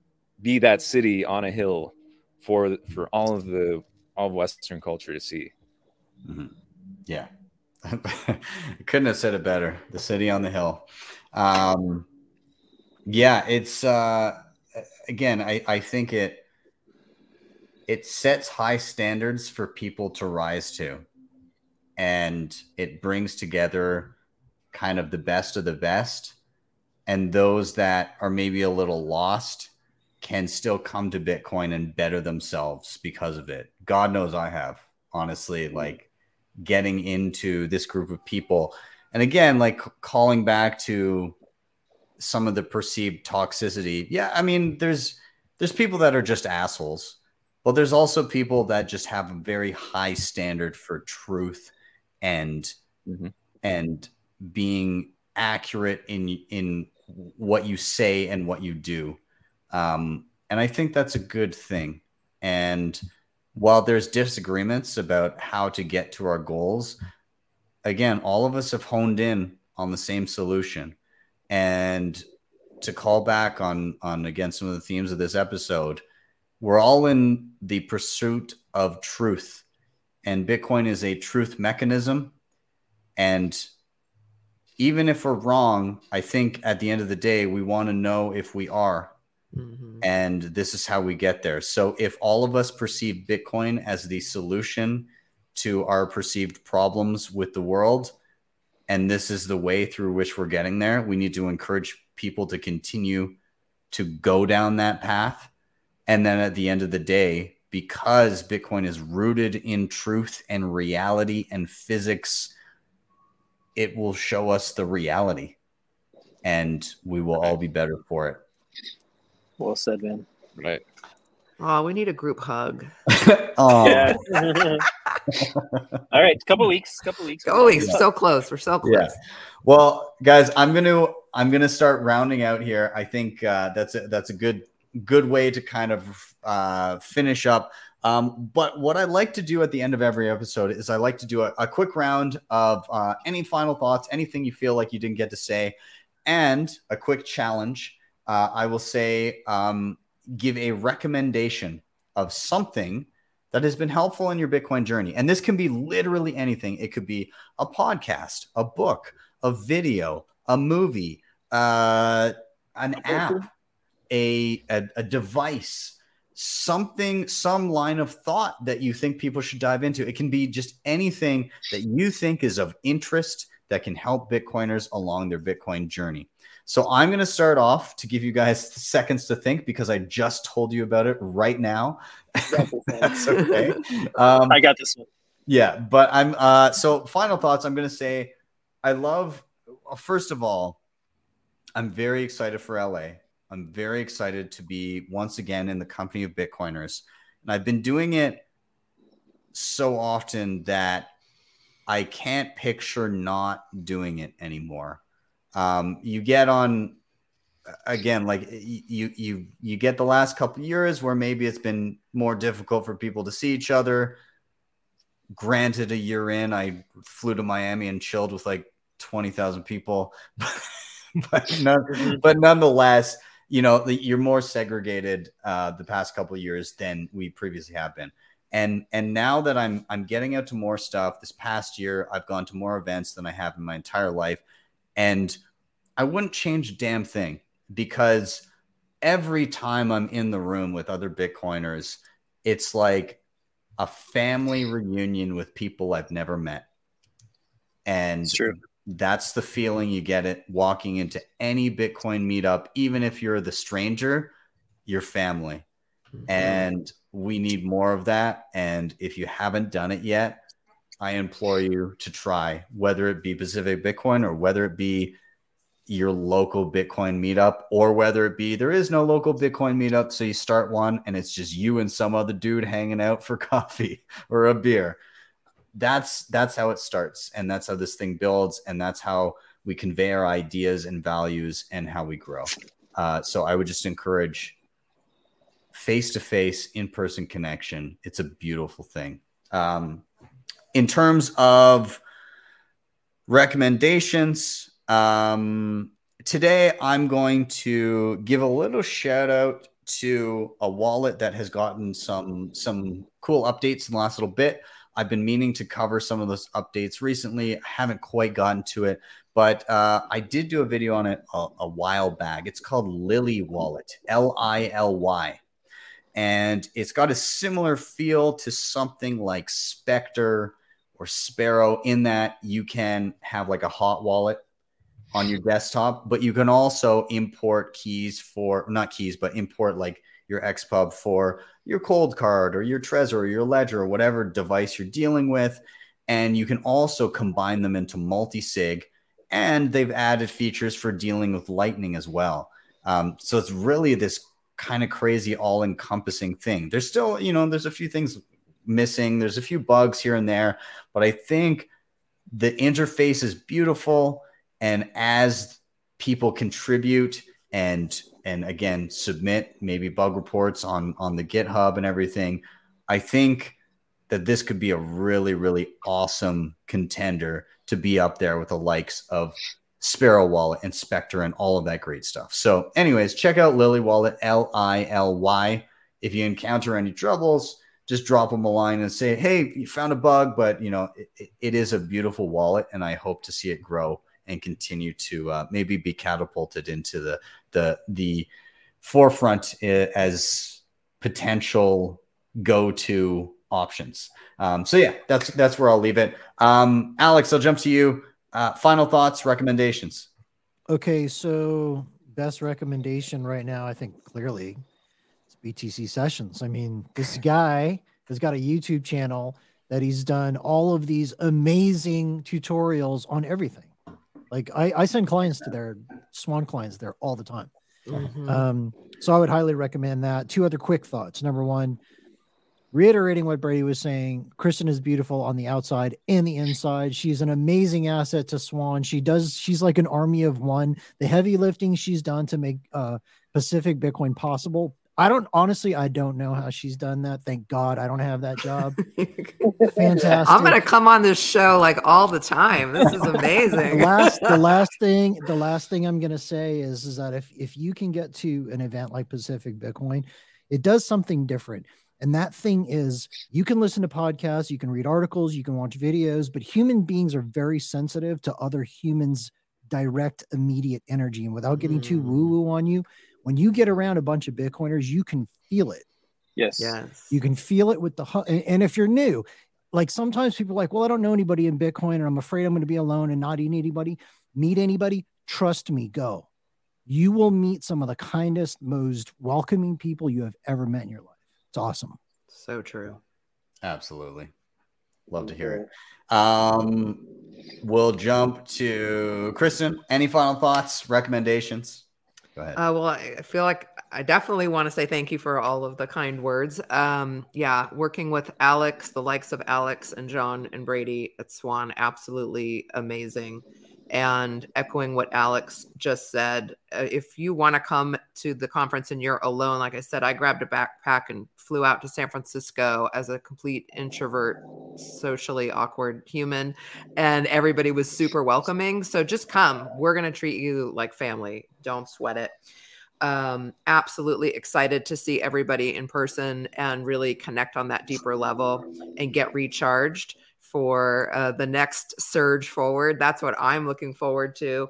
be that city on a hill for for all of the all of Western culture to see. Mm-hmm. Yeah, couldn't have said it better. The city on the hill. Um, yeah, it's uh, again. I I think it it sets high standards for people to rise to, and it brings together kind of the best of the best, and those that are maybe a little lost can still come to Bitcoin and better themselves because of it. God knows I have, honestly, like getting into this group of people. And again, like calling back to some of the perceived toxicity. Yeah, I mean, there's there's people that are just assholes, but there's also people that just have a very high standard for truth and mm-hmm. and being accurate in in what you say and what you do. Um, and I think that's a good thing. And while there's disagreements about how to get to our goals, again, all of us have honed in on the same solution. And to call back on on again some of the themes of this episode, we're all in the pursuit of truth. And Bitcoin is a truth mechanism. And even if we're wrong, I think at the end of the day, we want to know if we are. Mm-hmm. And this is how we get there. So if all of us perceive Bitcoin as the solution to our perceived problems with the world, and this is the way through which we're getting there, we need to encourage people to continue to go down that path. And then at the end of the day, because Bitcoin is rooted in truth and reality and physics, it will show us the reality and we will all be better for it. Well said, man. Right. Oh, we need a group hug. oh. Yeah. All right, couple weeks, couple weeks. Couple weeks. Yeah. So close. We're so close. Yeah. Well, guys, I'm gonna I'm gonna start rounding out here. I think uh, that's a, that's a good good way to kind of uh, finish up. Um, but what I like to do at the end of every episode is I like to do a, a quick round of uh, any final thoughts, anything you feel like you didn't get to say, and a quick challenge uh, I will say um, give a recommendation of something that has been helpful in your Bitcoin journey. And this can be literally anything. It could be a podcast, a book, a video, a movie, uh, an app, a, a, a device, something, some line of thought that you think people should dive into. It can be just anything that you think is of interest that can help Bitcoiners along their Bitcoin journey. So I'm going to start off to give you guys seconds to think because I just told you about it right now. That's okay. Um, I got this one. Yeah, but I'm uh, so final thoughts. I'm going to say I love. First of all, I'm very excited for LA. I'm very excited to be once again in the company of Bitcoiners, and I've been doing it so often that I can't picture not doing it anymore um, you get on again like you you you get the last couple years where maybe it's been more difficult for people to see each other. Granted a year in i flew to miami and chilled with like 20,000 people. But none, mm-hmm. but nonetheless you know you're more segregated uh, the past couple years than we previously have been. And and now that i'm i'm getting out to more stuff this past year i've gone to more events than i have in my entire life. And I wouldn't change a damn thing because every time I'm in the room with other Bitcoiners, it's like a family reunion with people I've never met. And that's the feeling you get it walking into any Bitcoin meetup, even if you're the stranger, your family. Mm-hmm. And we need more of that. And if you haven't done it yet, I implore you to try, whether it be Pacific Bitcoin or whether it be your local Bitcoin meetup, or whether it be there is no local Bitcoin meetup. So you start one and it's just you and some other dude hanging out for coffee or a beer. That's that's how it starts, and that's how this thing builds, and that's how we convey our ideas and values and how we grow. Uh, so I would just encourage face to face, in person connection. It's a beautiful thing. Um, in terms of recommendations, um, today I'm going to give a little shout out to a wallet that has gotten some some cool updates in the last little bit. I've been meaning to cover some of those updates recently. I haven't quite gotten to it, but uh, I did do a video on it a, a while back. It's called Lily Wallet, L I L Y. And it's got a similar feel to something like Specter or Sparrow in that you can have like a hot wallet on your desktop, but you can also import keys for not keys, but import like your Xpub for your Coldcard or your Trezor or your Ledger or whatever device you're dealing with. And you can also combine them into multi-sig. And they've added features for dealing with Lightning as well. Um, so it's really this kind of crazy, all-encompassing thing. There's still, you know, there's a few things missing. There's a few bugs here and there, but I think the interface is beautiful. And as people contribute and and again submit maybe bug reports on on the GitHub and everything, I think that this could be a really really awesome contender to be up there with the likes of Sparrow Wallet and Specter and all of that great stuff. So, anyways, check out Lily Wallet, L I L Y. If you encounter any troubles, just drop them a line and say, "Hey, you found a bug, but you know it, it is a beautiful wallet, and I hope to see it grow and continue to uh, maybe be catapulted into the the the forefront uh, as potential go-to options." Um, so yeah, that's that's where I'll leave it. Um, Alex, I'll jump to you. Uh, final thoughts, recommendations. Okay, so best recommendation right now, I think clearly it's BTC sessions. I mean, this guy has got a YouTube channel that he's done all of these amazing tutorials on everything. Like I, I send clients to their Swan clients there all the time. Mhm. Um, so I would highly recommend that. Two other quick thoughts. Number one, reiterating what Brady was saying, Kristen is beautiful on the outside and the inside. She's an amazing asset to Swan. She does, she's like an army of one. The heavy lifting she's done to make uh, Pacific Bitcoin possible. I don't honestly, I don't know how she's done that. Thank God I don't have that job. Fantastic. I'm gonna come on this show like all the time. This is amazing. the last the last thing the last thing i'm going to say is is that if if you can get to an event like pacific bitcoin it does something different and that thing is you can listen to podcasts you can read articles you can watch videos but human beings are very sensitive to other humans direct immediate energy and without getting too Mm. woo woo on you when you get around a bunch of bitcoiners you can feel it Yes. yes. you can feel it with the and, and if you're new like sometimes people are like well i don't know anybody in bitcoin or i'm afraid i'm going to be alone and not eat anybody meet anybody trust me go you will meet some of the kindest most welcoming people you have ever met in your life it's awesome so true. Absolutely. Love to hear it. Um, we'll jump to Kristen. Any final thoughts, recommendations? Go ahead. Uh, well, I feel like I definitely want to say thank you for all of the kind words. Um, yeah, working with Alex, the likes of Alex and John and Brady at Swan, absolutely amazing. And echoing what Alex just said, uh, if you want to come to the conference and you're alone, like I said, I grabbed a backpack and flew out to San Francisco as a complete introvert, socially awkward human and everybody was super welcoming. So just come. We're going to treat you like family. Don't sweat it. Um, absolutely excited to see everybody in person and really connect on that deeper level and get recharged for uh, the next surge forward. That's what I'm looking forward to.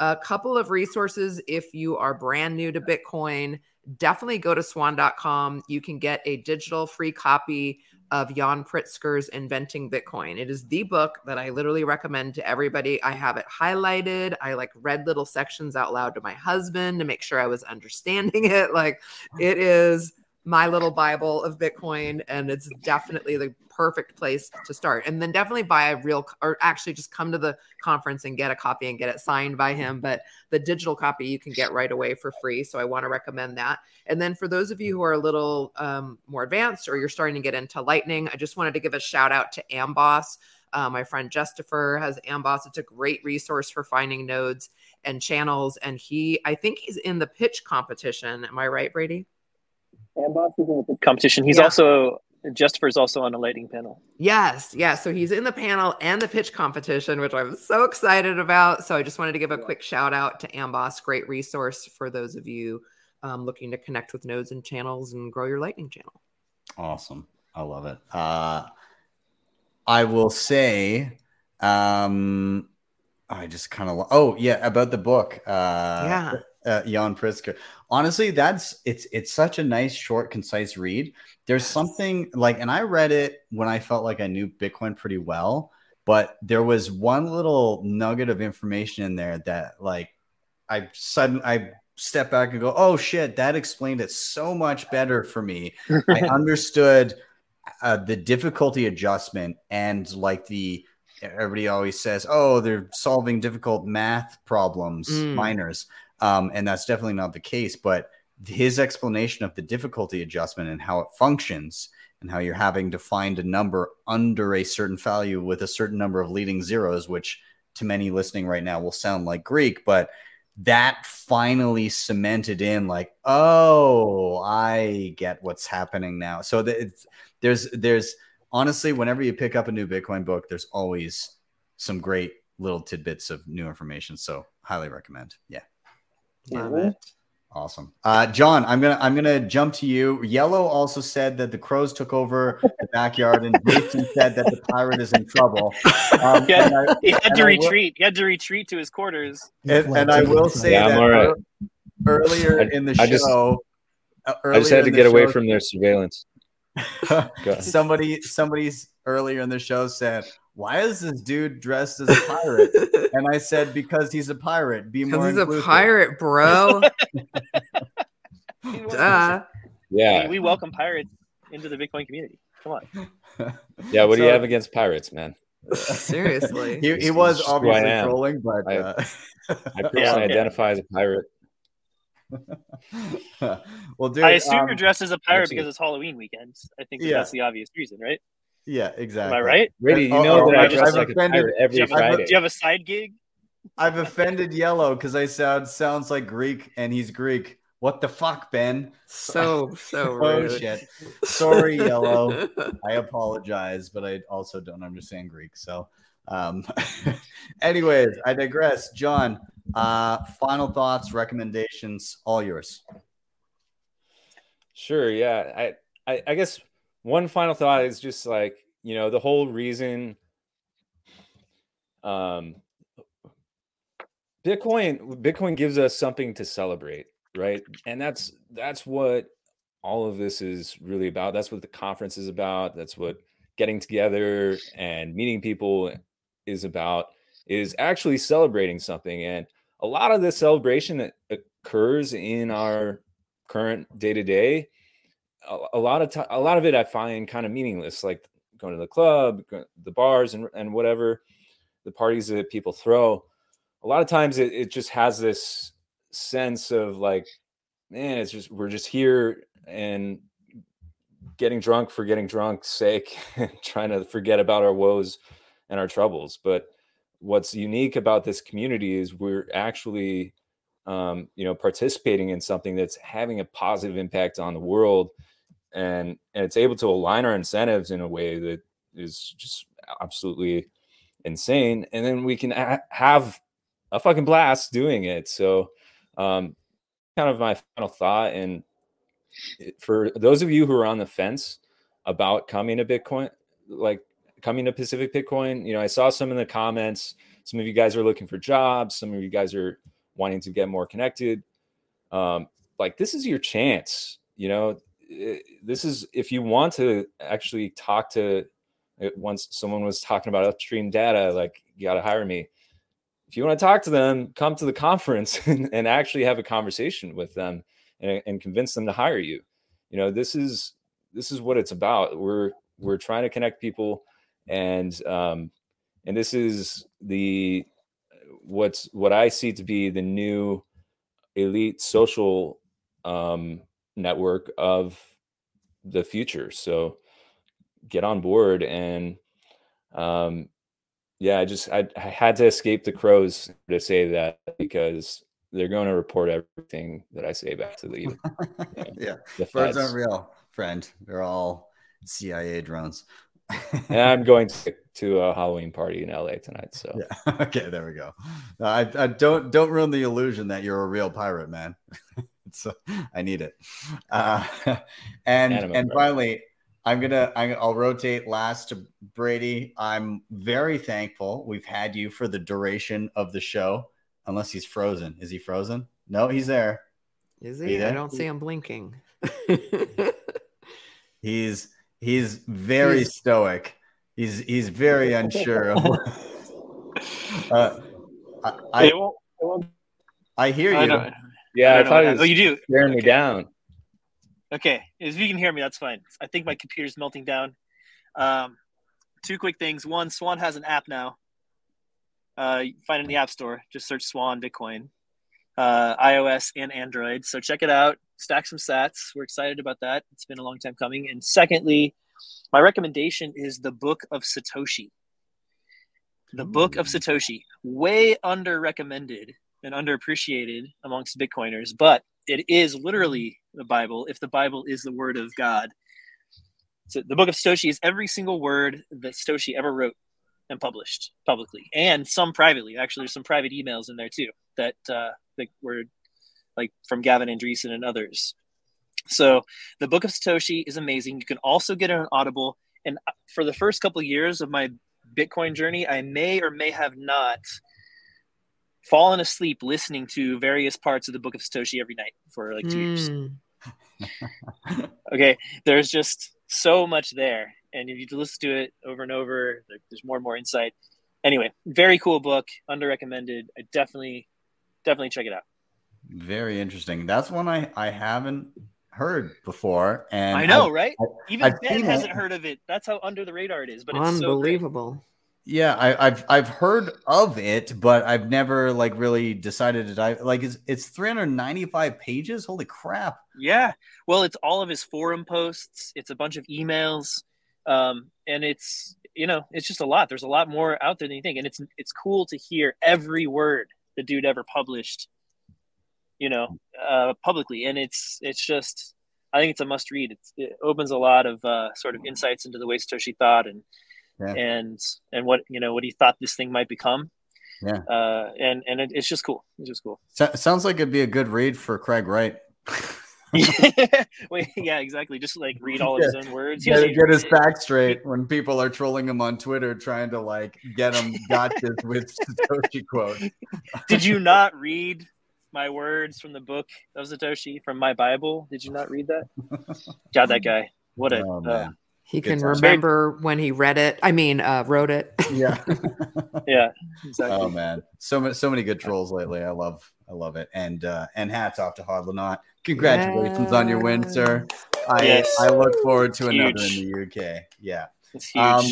A couple of resources if you are brand new to Bitcoin, definitely go to swan.com. You can get a digital free copy of Yan Pritzker's Inventing Bitcoin. It is the book that I literally recommend to everybody. I have it highlighted. I like read little sections out loud to my husband to make sure I was understanding it. Like it is my little Bible of Bitcoin, and it's definitely the perfect place to start. And then definitely buy a real, or actually just come to the conference and get a copy and get it signed by him. But the digital copy you can get right away for free. So I want to recommend that. And then for those of you who are a little um, more advanced or you're starting to get into Lightning, I just wanted to give a shout out to Amboss. Uh, my friend Jestopher has Amboss. It's a great resource for finding nodes and channels. And he, I think he's in the pitch competition. Am I right, Brady? Amboss is in the competition. He's Yeah. also Jestopher is also on a lighting panel. Yes, yes. So he's in the panel and the pitch competition, which I'm so excited about. So I just wanted to give a quick shout out to Amboss. Great resource for those of you um, looking to connect with nodes and channels and grow your lightning channel. Awesome. I love it. Uh, I will say, um, I just kind of, oh yeah, about the book. Uh, Yeah. Uh, Yan Pritzker. Honestly, that's it's it's such a nice, short, concise read. There's something like, and I read it when I felt like I knew Bitcoin pretty well, but there was one little nugget of information in there that, like, I sudden I step back and go, "Oh shit, that explained it so much better for me." I understood uh, the difficulty adjustment and like the everybody always says, "Oh, they're solving difficult math problems, Mm. miners," um, and that's definitely not the case. But his explanation of the difficulty adjustment and how it functions and how you're having to find a number under a certain value with a certain number of leading zeros, which to many listening right now will sound like Greek, but that finally cemented in like oh i get what's happening now. So there's there's honestly whenever you pick up a new bitcoin book there's always some great little tidbits of new information. So highly recommend. Yeah Love it. awesome uh john i'm gonna i'm gonna jump to you yellow also said that the crows took over the backyard and jason said that the pirate is in trouble um, Yeah. and I- He had to I will- retreat. He had to retreat to his quarters. And, and I will say Yeah, that all right. ear- earlier I- in the I just- show, uh, I just had to in the get away from their surveillance. Somebody somebody's earlier in the show said, "Why is this dude dressed as a pirate?" and I said, "Because he's a pirate. Be more Because he's a pirate, bro. Duh. Yeah, We, we welcome pirates into the Bitcoin community. Come on. yeah. What do you have against pirates, man? Seriously. He, he was is who I obviously trolling, but I- uh, I personally Yeah. identify as a pirate. well, dude, I assume um, you're dressed as a pirate because it's Halloween weekend. I think Yeah. that's the obvious reason, right? Yeah, exactly. Am I right? Brady, you know oh, that I I've- I've like offended- pirate every Do you have, Friday. do you have a side gig? I've offended Yellow because I sound sounds like Greek, and he's Greek. What the fuck, Ben? So, so Oh shit. Sorry, Yellow. I apologize, but I also don't understand Greek. So, um, anyways, I digress. John, uh, final thoughts, recommendations, all yours. Sure. Yeah. I, I, I guess one final thought is just like, you know, the whole reason um Bitcoin Bitcoin gives us something to celebrate, right? And that's that's what all of this is really about. That's what the conference is about. That's what getting together and meeting people is about is actually celebrating something and a lot of the celebration that occurs in our current day to day a lot of time a lot of it i find kind of meaningless like going to the club the bars and, and whatever the parties that people throw. A lot of times it, it just has this sense of like man it's just we're just here and getting drunk for getting drunk sake trying to forget about our woes and our troubles. But what's unique about this community is we're actually um, you know participating in something that's having a positive impact on the world and and it's able to align our incentives in a way that is just absolutely insane and then we can ha- have a fucking blast doing it. So um kind of my final thought and for those of you who are on the fence about coming to bitcoin like coming to pacific bitcoin you know i saw some in the comments some of you guys are looking for jobs some of you guys are wanting to get more connected. Um like this is your chance you know this is if you want to actually talk to uh, once someone was talking about upstream data like you got to hire me. If you want to talk to them come to the conference and, and actually have a conversation with them and, and convince them to hire you. You know this is this is what it's about. We're we're trying to connect people and um and this is the what's what i see to be the new elite social um network of the future so get on board and um yeah, I just I, I had to escape the crows to say that because they're going to report everything that I say back to the yeah, the birds aren't real, friend. They're all CIA drones. And I'm going to, to a Halloween party in LA tonight. So Yeah. Okay, there we go. I, I don't don't ruin the illusion that you're a real pirate, man. so I need it. Uh, and Anime, and bro. finally, I'm gonna I'm, I'll rotate last to Brady. I'm very thankful we've had you for the duration of the show. Unless he's frozen. Is he frozen? No, he's there. Is he? you I don't see him blinking. He's he's very He's- stoic. He's he's very unsure of. uh, I, It I won't- it won't- I hear I you. Yeah, I, don't thought it was Oh, you do. staring me down. Okay, if you can hear me, that's fine. I think my computer's melting down. Um, two quick things. One, Swan has an app now. Uh, you find it in the App Store. Just search Swan Bitcoin, uh, iOS and Android. So check it out. Stack some sats. We're excited about that. It's been a long time coming. And secondly, my recommendation is the Book of Satoshi. The Book of Satoshi, way under recommended and underappreciated amongst Bitcoiners, but it is literally the Bible. If the Bible is the word of God, so the Book of Satoshi is every single word that Satoshi ever wrote and published publicly, and some privately. Actually, there's some private emails in there too that uh, that were like from Gavin Andresen and others. So the Book of Satoshi is amazing. You can also get it on Audible. And uh, for the first couple of years of my Bitcoin journey, I may or may have not fallen asleep listening to various parts of the Book of Satoshi every night for like two years. Mm. Okay, there's just so much there, and if you listen to it over and over, there's more and more insight. Anyway, very cool book, under recommended. I definitely, definitely check it out. Very interesting. That's one I I haven't heard before, and I know, I've- right? I- Even I've Ben hasn't it. heard of it. That's how under the radar it is. But it's so. Unbelievable. Yeah, I, I've I've heard of it, but I've never like really decided to dive. Like it's it's 395 pages. Holy crap! Yeah. Well, it's all of his forum posts. It's a bunch of emails, um, and it's you know it's just a lot. There's a lot more out there than you think, and it's it's cool to hear every word the dude ever published, you know, uh, publicly, and it's it's just I think it's a must read. It's, it opens a lot of uh, sort of insights into the way Satoshi thought and Yeah. and and what you know what he thought this thing might become. Yeah. Uh, and and it, it's just cool. It's just cool. So, sounds like it'd be a good read for Craig Wright. Wait, yeah, exactly. Just like read all of his own words. He Get, get his facts straight when people are trolling him on Twitter, trying to like get him gotchas with Satoshi quotes. Did you not read my words from the book of Satoshi from my Bible? Did you not read that? God, that guy. What a Oh, uh. He can times. remember when he read it. I mean, uh, wrote it. Yeah. yeah, exactly. Oh man, so many so many good trolls lately. I love I love it. And uh and hats off to Hodlonaut. Congratulations on your win, sir. I Yes. I look forward to another Huge. in the UK. Yeah. it's huge. Um,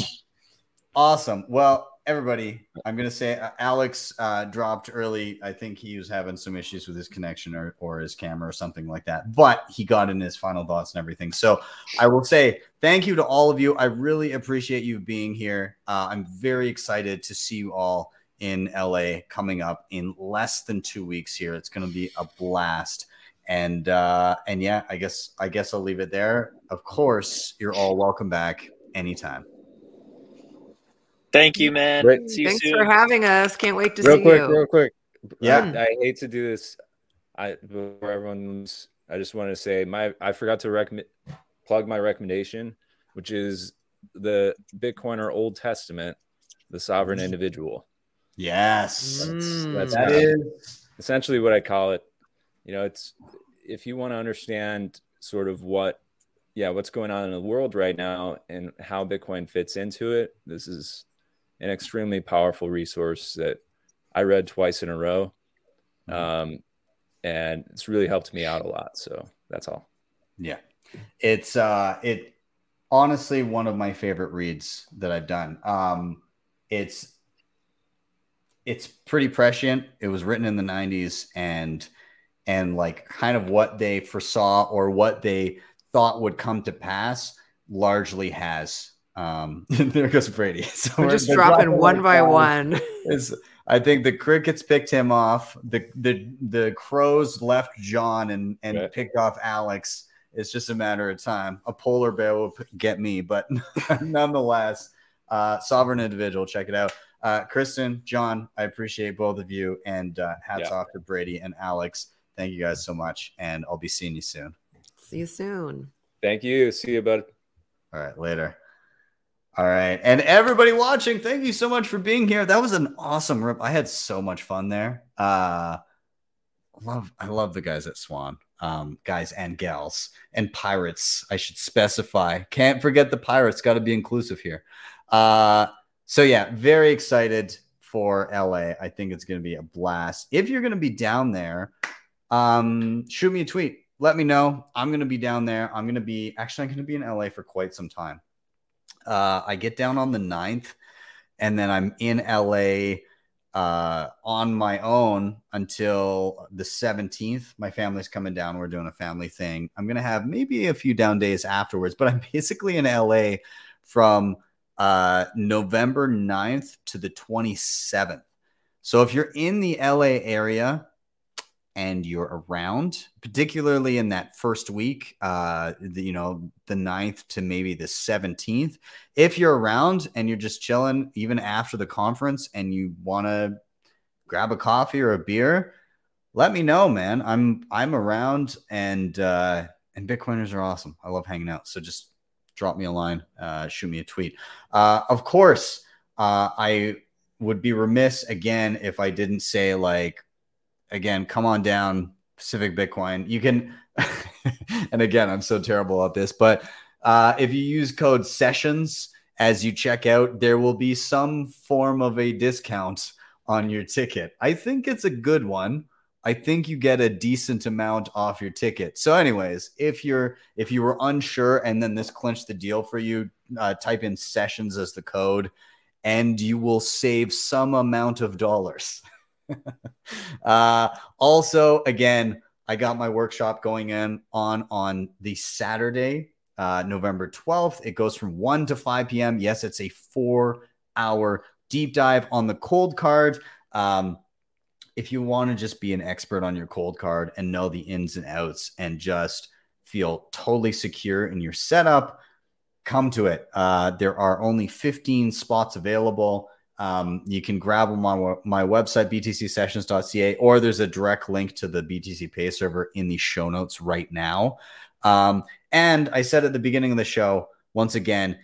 Awesome. Well, everybody, I'm gonna say uh, Alex uh, dropped early. I think he was having some issues with his connection or, or his camera or something like that. But he got in his final thoughts and everything. So I will say thank you to all of you. I really appreciate you being here. Uh, I'm very excited to see you all in LA coming up in less than two weeks. Here, it's gonna be a blast. And uh, and yeah, I guess I guess I'll leave it there. Of course, you're all welcome back anytime. Thank you, man. Great. See you Thanks soon. for having us. Can't wait to see it. real see quick, you. real quick. Yeah. I, I hate to do this. I before everyone's. I just want to say my. I forgot to recommend plug my recommendation, which is the Bitcoiner Old Testament, the Sovereign Individual. Yes. Mm. That's That right. is essentially what I call it. You know, it's if you want to understand sort of what, yeah, what's going on in the world right now and how Bitcoin fits into it. This is an extremely powerful resource that I read twice in a row, um, and it's really helped me out a lot. So that's all. yeah. It's uh it honestly one of my favorite reads that I've done. Um it's it's pretty prescient. It was written in the 90s and and like kind of what they foresaw or what they thought would come to pass largely has Um, there goes Brady. So We're just they're dropping one by one. Is I think the crickets picked him off. The the the crows left John and and Right. picked off Alex. It's just a matter of time. A polar bear will get me, but nonetheless, uh, sovereign individual. Check it out. Uh, Kristen, John, I appreciate both of you, and uh, hats Yeah. off to Brady and Alex. Thank you guys so much, and I'll be seeing you soon. See you soon. Thank you. See you, bud. All right, later. All right, and everybody watching, thank you so much for being here. That was an awesome rip. I had so much fun there. Uh, love, I love the guys at Swan, um, guys and gals and pirates. I should specify. Can't forget the pirates. Got to be inclusive here. Uh, so yeah, very excited for LA. I think it's to be a blast. If you're to be down there, um, shoot me a tweet. Let me know. I'm to be down there. I'm to be actually, I'm to be in LA for quite some time. Uh, I get down on the 9th and then I'm in LA uh, on my own until the 17th. My family's coming down. We're doing a family thing. I'm going to have maybe a few down days afterwards, but I'm basically in LA from uh, November 9th to the 27th. So if you're in the LA area and you're around, particularly in that first week, uh, the, you know, the 9th to maybe the 17th, if you're around and you're just chilling, even after the conference, and you want to grab a coffee or a beer, let me know, man. I'm I'm around, and uh, and Bitcoiners are awesome. I love hanging out. So just drop me a line, uh, shoot me a tweet. Uh, of course, uh, I would be remiss again if I didn't say like, again, come on down, Pacific Bitcoin. You can, and again, I'm so terrible at this, but uh, if you use code sessions as you check out, there will be some form of a discount on your ticket. I think it's a good one. I think you get a decent amount off your ticket. So, anyways, if you're if you were unsure and then this clinched the deal for you, uh, type in sessions as the code, and you will save some amount of dollars. uh, also, again, I got my workshop going in on on the Saturday, uh, November 12th. It goes from 1 to 5 p.m. Yes, it's a four hour deep dive on the Coldcard. Um, if you want to just be an expert on your Coldcard and know the ins and outs and just feel totally secure in your setup, come to it. Uh, there are only 15 spots available. Um, you can grab them on my website, btcsessions.ca, or there's a direct link to the BTC Pay server in the show notes right now. Um, and I said at the beginning of the show, once again,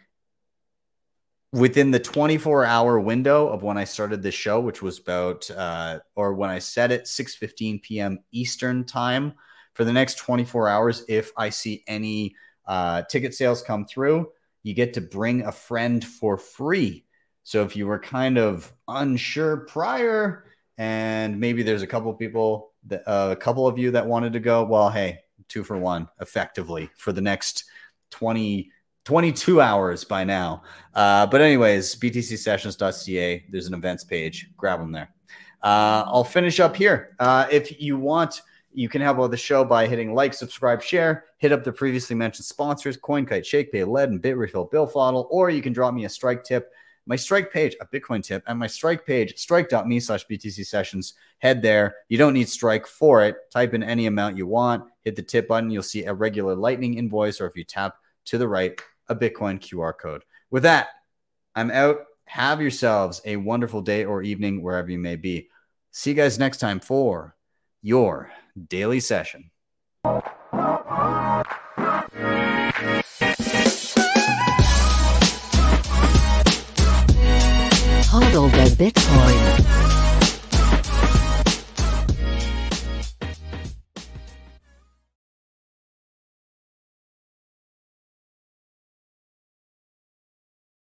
within the 24 hour window of when I started this show, which was about, uh, or when I set it 6 15 p.m. Eastern time, for the next 24 hours, if I see any uh, ticket sales come through, you get to bring a friend for free. So if you were kind of unsure prior, and maybe there's a couple of people that uh, a couple of you that wanted to go, well, hey, two for one, effectively for the next 20, 22 hours by now. Uh, but anyways, btcsessions.ca. There's an events page. Grab them there. Uh, I'll finish up here. Uh, if you want, you can help out the show by hitting like, subscribe, share. Hit up the previously mentioned sponsors: CoinKite, ShakePay, Ledn, and BitRefill, Billfodl, or you can drop me a strike tip my strike page, a Bitcoin tip, and my strike page, strike.me slash BTC sessions. Head there. You don't need strike for it. Type in any amount you want, hit the tip button. You'll see a regular Lightning invoice, or if you tap to the right, a Bitcoin QR code. With that, I'm out. Have yourselves a wonderful day or evening wherever you may be. See you guys next time for your daily session. Hodl the Bitcoin.